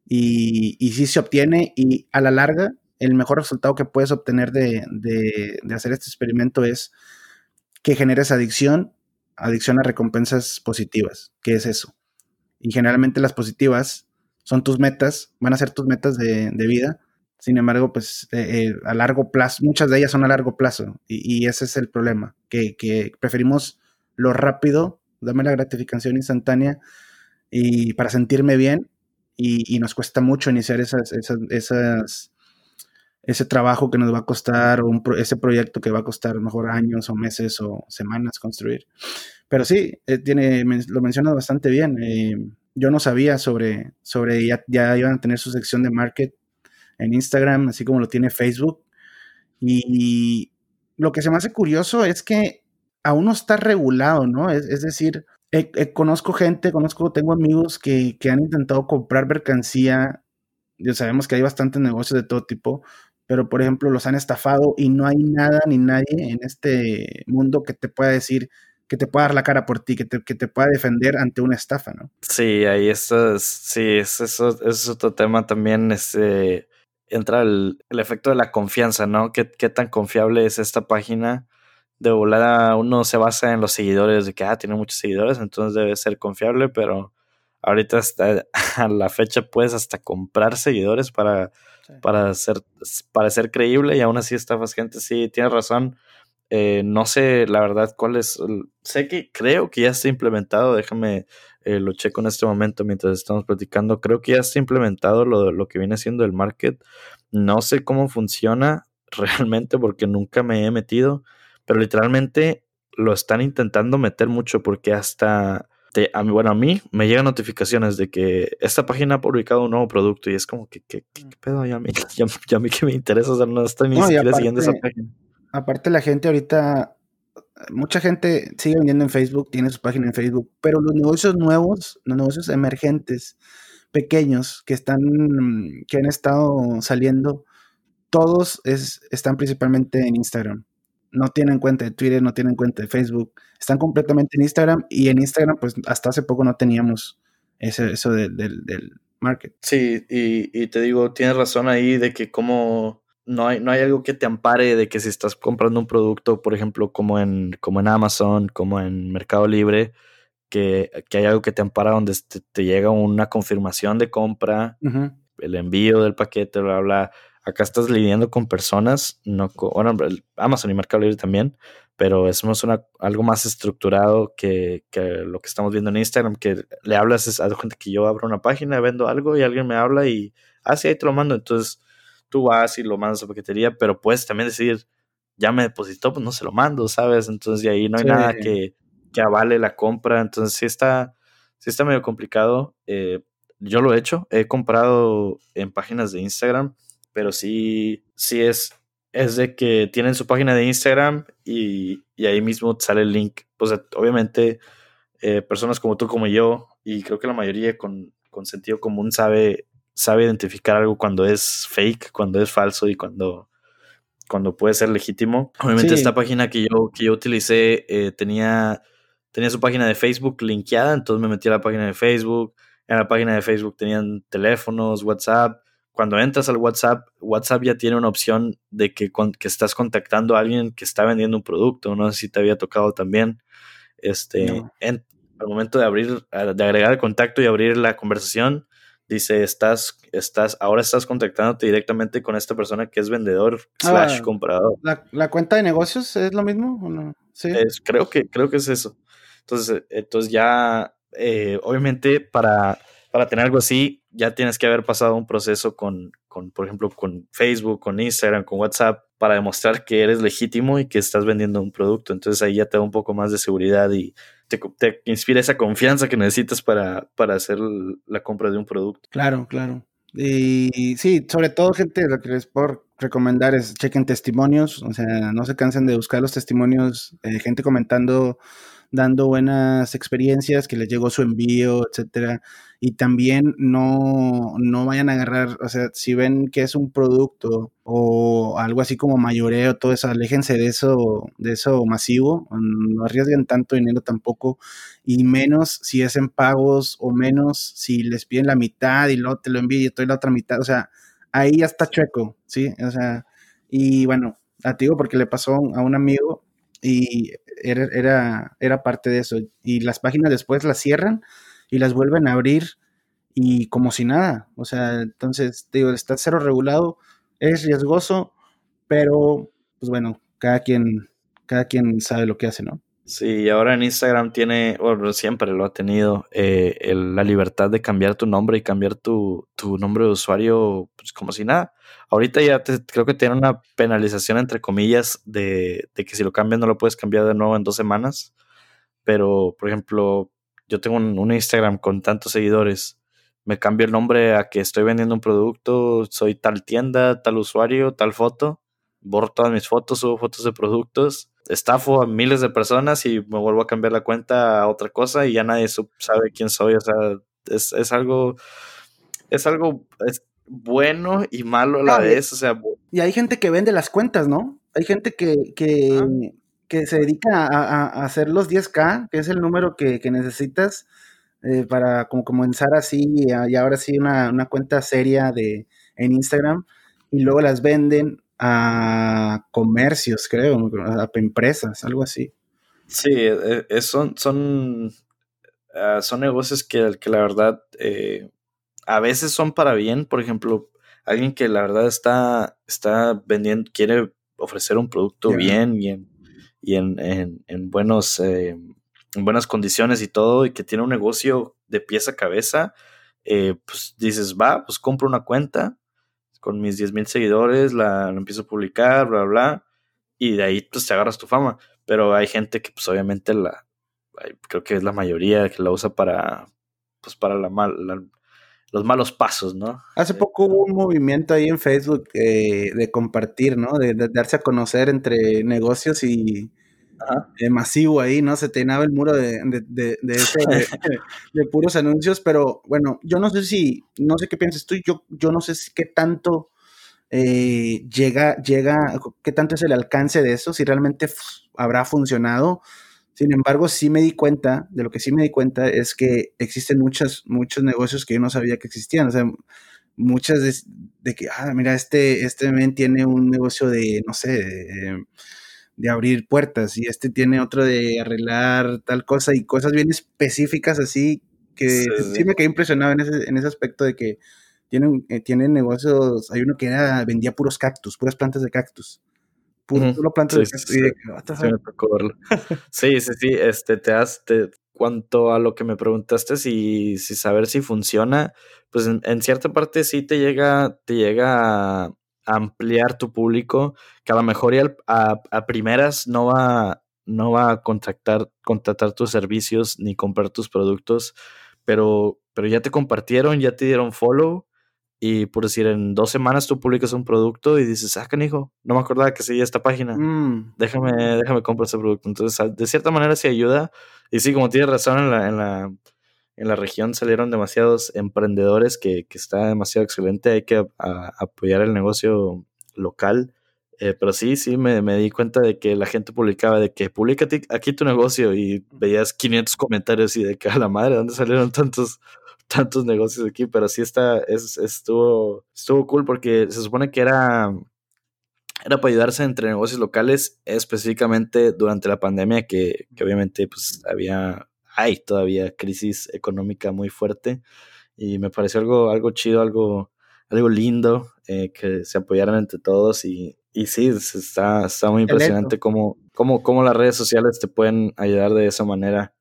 y, y sí se obtiene y a la larga el mejor resultado que puedes obtener de, hacer este experimento es que generes adicción, adicción a recompensas positivas. ¿Qué es eso? Y generalmente las positivas son tus metas, van a ser tus metas de, vida. Sin embargo, pues eh, eh, a largo plazo, muchas de ellas son a largo plazo y, ese es el problema, que, preferimos lo rápido, dame la gratificación instantánea y para sentirme bien y, nos cuesta mucho iniciar esas, ese trabajo que nos va a costar o ese proyecto que va a costar mejor años o meses o semanas construir. Pero sí, eh, tiene, lo mencionas bastante bien. Yo no sabía sobre, sobre ya, ya iban a tener su sección de market en Instagram, así como lo tiene Facebook. Y lo que se me hace curioso es que aún no está regulado, ¿no? Es, decir, conozco gente, conozco, tengo amigos que, han intentado comprar mercancía, ya sabemos que hay bastantes negocios de todo tipo, pero por ejemplo los han estafado y no hay nada ni nadie en este mundo que te pueda decir, que te pueda dar la cara por ti, que te, que te pueda defender ante una estafa, ¿no? Sí, ahí está, sí, eso, es otro tema también, este, entra el, efecto de la confianza, ¿no? ¿Qué, ¿Qué tan confiable es esta página? de volada uno se basa en los seguidores, de que, ah, tiene muchos seguidores, entonces debe ser confiable, pero ahorita hasta a la fecha puedes hasta comprar seguidores para, para, ser, para ser creíble y aún así estafas gente. Sí, tienes razón. Eh, no sé la verdad cuál es. Sé que creo que ya está implementado. Déjame eh, lo checo en este momento mientras estamos platicando. Creo que ya está implementado lo, lo que viene siendo el market. No sé cómo funciona realmente porque nunca me he metido, pero literalmente lo están intentando meter mucho porque hasta a mí, bueno, a mí me llegan notificaciones de que esta página ha publicado un nuevo producto y es como que, ¿qué, pedo? Ya a, mí, ya, a mí que me interesa, o sea, no estoy ni siquiera siguiendo esa página. Aparte la gente ahorita, mucha gente sigue vendiendo en Facebook, tiene su página en Facebook, pero los negocios nuevos, los negocios emergentes, pequeños, que están, que han estado saliendo, todos es, están principalmente en Instagram no tienen cuenta de Twitter, no tienen cuenta de Facebook, están completamente en Instagram y en Instagram pues hasta hace poco no teníamos ese, eso del, del market. Sí, y, te digo, tienes razón ahí de que como no hay, no hay algo que te ampare de que si estás comprando un producto, por ejemplo, como en, como en Amazon, como en Mercado Libre, que, hay algo que te ampara donde te, llega una confirmación de compra, el envío del paquete, bla, bla, acá estás lidiando con personas, no con, bueno, Amazon y Mercado Libre también, pero es una, algo más estructurado que, lo que estamos viendo en Instagram, que le hablas a gente que yo abro una página, vendo algo y alguien me habla y, ah, sí, ahí te lo mando. Entonces tú vas y lo mandas a paquetería, pero puedes también decir, ya me depositó, pues no se lo mando, ¿sabes? Entonces de ahí no hay nada que, que avale la compra. Entonces sí está, sí está medio complicado. Eh, yo lo he hecho, he comprado en páginas de Instagram pero sí, sí es, es de que tienen su página de Instagram y, ahí mismo sale el link. Pues obviamente, eh, personas como tú, como yo, y creo que la mayoría con, sentido común sabe, sabe identificar algo cuando es fake, cuando es falso y cuando, cuando puede ser legítimo. Obviamente, esta página que yo, que yo utilicé eh, tenía, tenía su página de Facebook linkeada, entonces me metí a la página de Facebook. En la página de Facebook tenían teléfonos, WhatsApp cuando entras al WhatsApp, WhatsApp ya tiene una opción de que, que estás contactando a alguien que está vendiendo un producto. No sé si te había tocado también. Este, al momento de abrir, de agregar el contacto y abrir la conversación, dice, estás, estás, ahora estás contactándote directamente con esta persona que es vendedor ah, slash comprador. ¿la, cuenta de negocios es lo mismo o no? Sí. creo, que, creo que es eso. Entonces, entonces ya, eh, obviamente, para para tener algo así, ya tienes que haber pasado un proceso con, con, por ejemplo, con Facebook, con Instagram, con WhatsApp, para demostrar que eres legítimo y que estás vendiendo un producto. Entonces ahí ya te da un poco más de seguridad y te, te inspira esa confianza que necesitas para, para hacer la compra de un producto. Claro, claro. Y sí, sobre todo, gente, lo que les puedo recomendar es chequen testimonios, o sea, no se cansen de buscar los testimonios, eh, gente comentando dando buenas experiencias, que les llegó su envío, etcétera. Y también no, no vayan a agarrar, o sea, si ven que es un producto o algo así como mayoreo, todo eso, aléjense de eso, de eso masivo, no arriesguen tanto dinero tampoco, y menos si es en pagos, o menos si les piden la mitad y luego te lo envío y estoy la otra mitad, o sea, ahí ya está chueco, ¿sí? O sea, y bueno, a ti digo porque le pasó a un amigo y era, era, era parte de eso. Y las páginas después las cierran y las vuelven a abrir y como si nada. O sea, entonces, digo, está cero regulado, es riesgoso, pero pues bueno, cada quien, cada quien sabe lo que hace, ¿no? Sí, ahora en Instagram tiene, bueno, siempre lo ha tenido, eh, la libertad de cambiar tu nombre y cambiar tu, nombre de usuario pues, como si nada. Ahorita ya creo que tiene una penalización entre comillas de, que si lo cambias no lo puedes cambiar de nuevo en dos semanas. Pero, por ejemplo, yo tengo un, Instagram con tantos seguidores, me cambio el nombre a que estoy vendiendo un producto, soy tal tienda, tal usuario, tal foto, borro todas mis fotos, subo fotos de productos estafo a miles de personas y me vuelvo a cambiar la cuenta a otra cosa y ya nadie sabe quién soy. O sea, es, algo, es algo es bueno y malo a la vez. O sea, y hay gente que vende las cuentas, ¿no? Hay gente que, que, que se dedica a, hacer los 10K, que es el número que, necesitas eh, para como comenzar así y ahora sí una, una cuenta seria de, en Instagram y luego las venden a comercios, creo, a empresas, algo así. Sí, e, e, son, son, ah, son negocios que, que la verdad eh, a veces son para bien. Por ejemplo, alguien que la verdad está, está vendiendo, quiere ofrecer un producto bien y en, y en, en, buenos, eh, en buenas condiciones y todo, y que tiene un negocio de pieza a cabeza, eh, pues dices, va, pues compro una cuenta con mis 10 mil seguidores, la, empiezo a publicar, bla, bla, y de ahí pues te agarras tu fama. Pero hay gente que pues obviamente la, creo que es la mayoría que la usa para, pues para la, mal, los malos pasos, ¿no? Hace poco hubo un movimiento ahí en Facebook eh, de compartir, ¿no? De, darse a conocer entre negocios y eh, masivo ahí, ¿no? Se tenaba el muro de, de, de, puros anuncios, pero bueno, yo no sé si, no sé qué piensas tú, yo, yo no sé si, qué tanto eh, llega, llega, qué tanto es el alcance de eso, si realmente habrá funcionado sin embargo, sí me di cuenta, de lo que sí me di cuenta es que existen muchos, muchos negocios que yo no sabía que existían. O sea, muchas de, que, ah, mira, este, este men tiene un negocio de, no sé, de, abrir puertas y este tiene otro de arreglar tal cosa y cosas bien específicas así que sí, me quedé impresionado en ese, en ese aspecto de que tienen, eh, tienen negocios, hay uno que era, vendía puros cactus, puras plantas de cactus sí, sí, sí, este, te has, cuanto a lo que me preguntaste, si, si saber si funciona, pues en, cierta parte sí te llega, te llega a ampliar tu público, que a lo mejor a, a, primeras no va, no va a contactar, contratar tus servicios ni comprar tus productos, pero, pero ya te compartieron, ya te dieron follow y por decir, en dos semanas tú publicas un producto y dices, ah, canijo, no me acordaba que seguía esta página. Mm. Déjame, déjame comprar ese producto. Entonces, de cierta manera sí ayuda. Y sí, como tienes razón, en la, en la, en la región salieron demasiados emprendedores que, que está demasiado excelente. Hay que apoyar el negocio local. Eh, pero sí, sí, me, me, di cuenta de que la gente publicaba de que publica aquí tu negocio y veías 500 comentarios y de que a la madre, ¿dónde salieron tantos, tantos negocios aquí, pero sí está, es, estuvo, estuvo cool porque se supone que era, era para ayudarse entre negocios locales, específicamente durante la pandemia, que, obviamente pues había, hay todavía crisis económica muy fuerte, y me pareció algo, algo chido, algo, algo lindo, eh, que se apoyaran entre todos y, y sí, está, está muy impresionante cómo, cómo, cómo las redes sociales te pueden ayudar de esa manera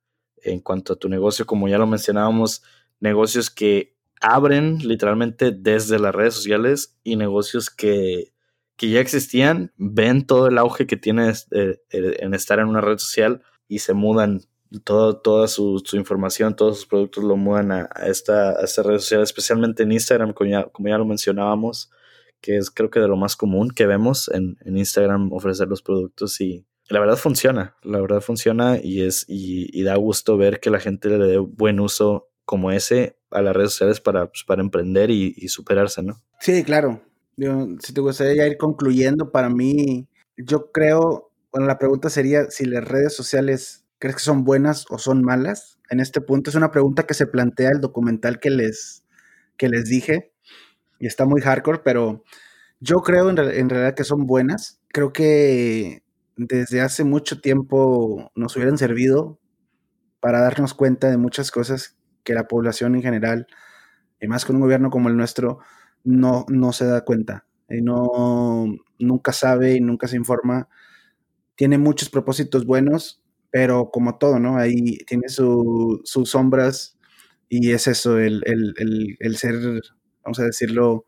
en cuanto a tu negocio, como ya lo mencionábamos, negocios que abren literalmente desde las redes sociales y negocios que, ya existían, ven todo el auge que tiene eh, en estar en una red social y se mudan todo, toda su, información, todos sus productos lo mudan a, esta, red social, especialmente en Instagram, como ya, lo mencionábamos, que es creo que de lo más común que vemos en, Instagram ofrecer los productos y la verdad funciona, la verdad funciona y, es, y da gusto ver que la gente le dé buen uso como ese a las redes sociales para, pues, para emprender y, superarse, ¿no? Sí, claro. si te gustaría ir concluyendo, para mí, yo creo, bueno, la pregunta sería si las redes sociales crees que son buenas o son malas. En este punto es una pregunta que se plantea el documental que les, que les dije y está muy hardcore, pero yo creo en realidad que son buenas. Creo que desde hace mucho tiempo nos hubieran servido para darnos cuenta de muchas cosas que la población en general, y más con un gobierno como el nuestro, no, no se da cuenta. Y no, nunca sabe y nunca se informa. Tiene muchos propósitos buenos, pero como todo, ¿no? Ahí tiene sus sombras y es eso, el, ser, vamos a decirlo,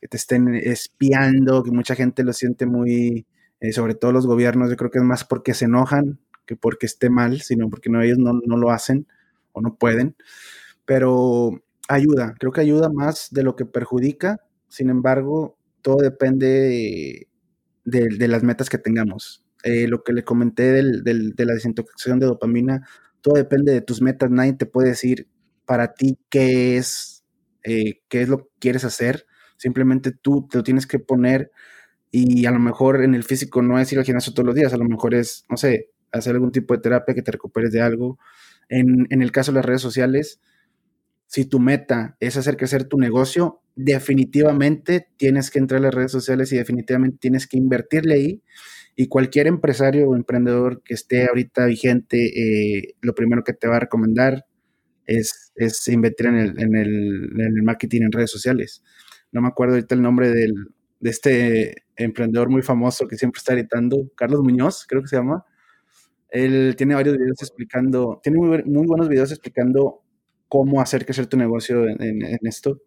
que te estén espiando, que mucha gente lo siente muy, eh, sobre todo los gobiernos, yo creo que es más porque se enojan que porque esté mal, sino porque no, ellos no, no lo hacen o no pueden, pero ayuda, creo que ayuda más de lo que perjudica, sin embargo, todo depende de, las metas que tengamos. Eh, lo que le comenté de la desintoxicación de dopamina, todo depende de tus metas, nadie te puede decir para ti qué es, eh, qué es lo que quieres hacer, simplemente tú te lo tienes que poner y a lo mejor en el físico no es ir al gimnasio todos los días, a lo mejor es, no sé, hacer algún tipo de terapia que te recuperes de algo, en, el caso de las redes sociales, si tu meta es hacer crecer tu negocio, definitivamente tienes que entrar a las redes sociales y definitivamente tienes que invertirle ahí. Y cualquier empresario o emprendedor que esté ahorita vigente, eh, lo primero que te va a recomendar es, invertir en el, marketing en redes sociales. No me acuerdo ahorita el nombre de este emprendedor muy famoso que siempre está gritando, Carlos Muñoz, creo que se llama. Él tiene varios videos explicando, tiene muy, buenos videos explicando cómo hacer crecer tu negocio en, esto.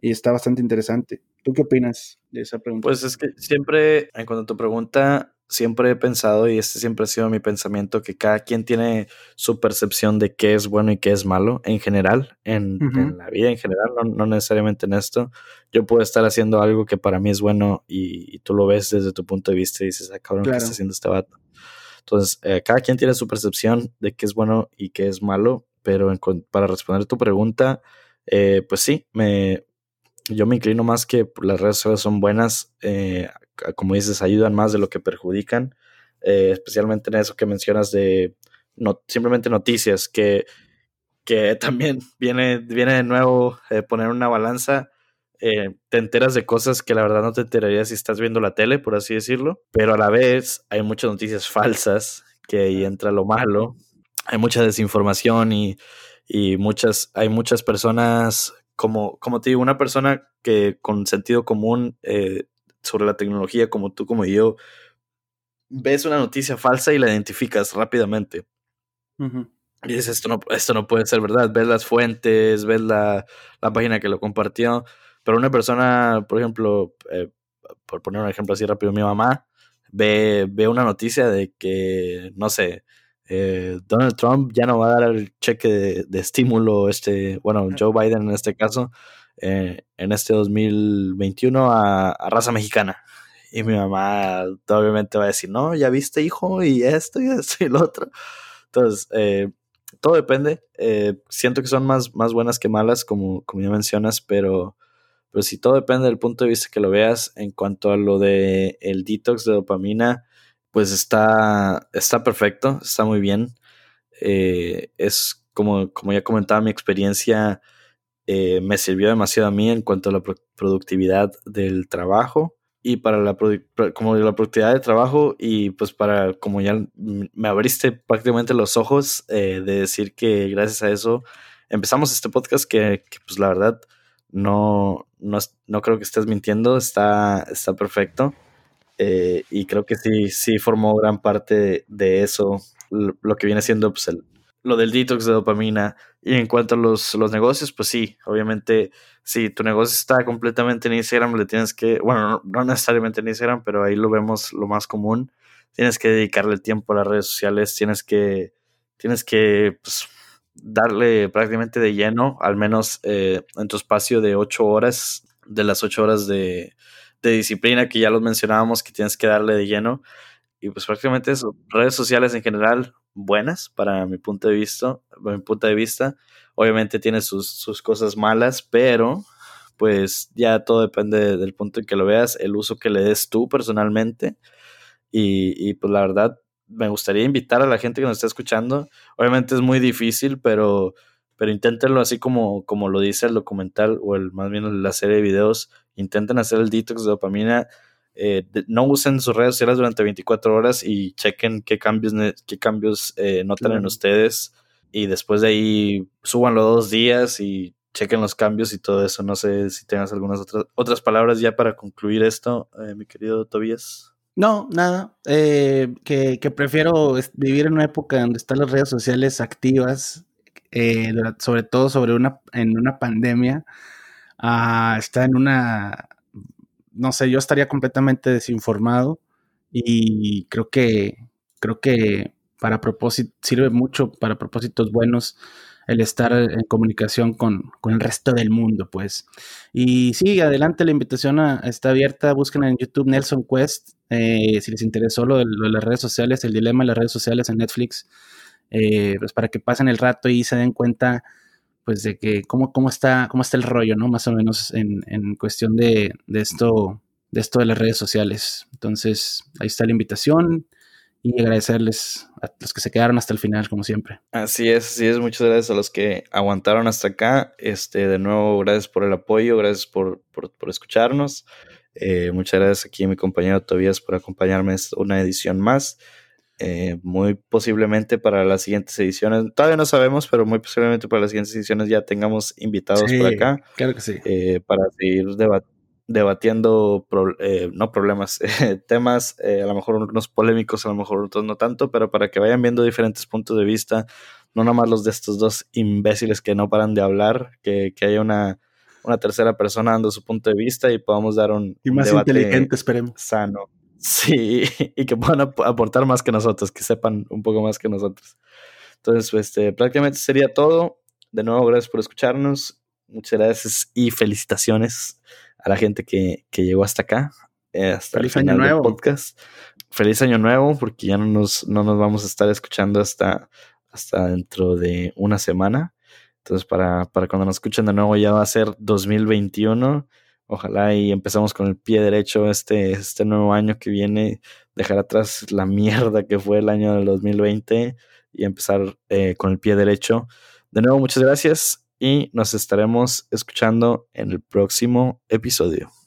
Y está bastante interesante. ¿Tú qué opinas de esa pregunta? Pues es que siempre, en cuanto a tu pregunta, siempre he pensado, y este siempre ha sido mi pensamiento, que cada quien tiene su percepción de qué es bueno y qué es malo en general, en, la vida en general, no, necesariamente en esto. Yo puedo estar haciendo algo que para mí es bueno y, tú lo ves desde tu punto de vista y dices, ah, cabrón, ¿qué está haciendo este vato? Entonces, eh, cada quien tiene su percepción de qué es bueno y qué es malo, pero para responder tu pregunta, eh, pues sí, me, yo me inclino más que las redes sociales son buenas, eh, como dices, ayudan más de lo que perjudican, especialmente en eso que mencionas de simplemente noticias, que, que también viene, viene de nuevo poner una balanza. Te enteras de cosas que la verdad no te enterarías si estás viendo la tele, por así decirlo, pero a la vez hay muchas noticias falsas, que ahí entra lo malo, hay mucha desinformación y, y muchas, hay muchas personas como, como te digo, una persona que con sentido común eh, sobre la tecnología, como tú, como yo, ves una noticia falsa y la identificas rápidamente. Y dices, esto no, esto no puede ser verdad. Ves las fuentes, ves la, página que lo compartió. Pero una persona, por ejemplo, eh, por poner un ejemplo así rápido, mi mamá ve, ve una noticia de que, no sé, eh, Donald Trump ya no va a dar el cheque de, estímulo, este, bueno, Joe Biden en este caso, eh, en este 2021 a, raza mexicana. Y mi mamá obviamente va a decir, no, ya viste hijo, y esto, y esto, y lo otro. Entonces, eh, todo depende. siento que son más, más buenas que malas, como, como ya mencionas, pero, pero si todo depende del punto de vista que lo veas en cuanto a lo de el detox de dopamina pues está, está perfecto, está muy bien. Eh, es como, como ya comentaba, mi experiencia eh, me sirvió demasiado a mí en cuanto a la productividad del trabajo y para la, como la productividad del trabajo y pues para como ya me abriste prácticamente los ojos eh, de decir que gracias a eso empezamos este podcast que, pues la verdad no, no, no creo que estés mintiendo, está, está perfecto. Eh, y creo que sí, sí formó gran parte de eso, lo, que viene siendo pues, el, lo del detox de dopamina. Y en cuanto a los, los negocios, pues sí, obviamente, si tu negocio está completamente en Instagram, le tienes que, bueno, no, necesariamente en Instagram, pero ahí lo vemos lo más común. Tienes que dedicarle tiempo a las redes sociales, tienes que, tienes que pues, darle prácticamente de lleno, al menos eh, en tu espacio de ocho horas, de las ocho horas de, disciplina que ya los mencionábamos que tienes que darle de lleno. Y pues prácticamente redes sociales en general buenas para mi punto de vista, mi punto de vista. Obviamente tiene sus, sus cosas malas, pero pues ya todo depende del punto en que lo veas, el uso que le des tú personalmente. Y, y, pues la verdad, me gustaría invitar a la gente que nos está escuchando. Obviamente es muy difícil, pero, pero inténtenlo así como, como lo dice el documental o el más bien la serie de videos intenten hacer el detox de dopamina. Eh, no usen sus redes sociales durante 24 horas y chequen qué cambios, qué cambios eh, notan en ustedes. Y después de ahí, súbanlo dos días y chequen los cambios y todo eso. No sé si tengas algunas otras, otras palabras ya para concluir esto, eh, mi querido Tobías. No, nada. que, que, prefiero vivir en una época donde están las redes sociales activas, sobre todo sobre una, en una pandemia, está en una, no sé, yo estaría completamente desinformado y creo que, creo que para propósito, sirve mucho para propósitos buenos el estar en comunicación con, el resto del mundo, pues. Y sí, adelante, la invitación está abierta, busquen en YouTube Nelson Quest, eh, si les interesó lo de, las redes sociales, el dilema de las redes sociales en Netflix, eh, pues para que pasen el rato y se den cuenta pues de que cómo, cómo, está, cómo está el rollo, ¿no? Más o menos en, en cuestión de, de, esto, de esto de las redes sociales. Entonces, ahí está la invitación y agradecerles a los que se quedaron hasta el final, como siempre. Así es, así es. Muchas gracias a los que aguantaron hasta acá. Este, de nuevo, gracias por el apoyo, gracias por, por, por escucharnos. Eh, muchas gracias aquí a mi compañero Tobías por acompañarme en una edición más. Eh, muy posiblemente para las siguientes ediciones, todavía no sabemos, pero muy posiblemente para las siguientes ediciones ya tengamos invitados por acá. Claro que sí. Eh, para seguir debatiendo, eh, no problemas, temas, a lo mejor unos polémicos, a lo mejor otros no tanto, pero para que vayan viendo diferentes puntos de vista, no nomás los de estos dos imbéciles que no paran de hablar, que, que haya una, una tercera persona dando su punto de vista y podamos dar un, y más inteligente, esperemos. Sano. Sí, y que puedan aportar más que nosotros, que sepan un poco más que nosotros. Entonces, pues, este, prácticamente sería todo. De nuevo, gracias por escucharnos. Muchas gracias y felicitaciones a la gente que, que llegó hasta acá. Eh, hasta Feliz el final año nuevo. podcast. Feliz año nuevo, porque ya no nos, no nos vamos a estar escuchando hasta, hasta dentro de una semana. Entonces, para, para cuando nos escuchen de nuevo, ya va a ser 2021. Ojalá y empezamos con el pie derecho este, este nuevo año que viene, dejar atrás la mierda que fue el año del 2020 y empezar eh, con el pie derecho. De nuevo, muchas gracias y nos estaremos escuchando en el próximo episodio.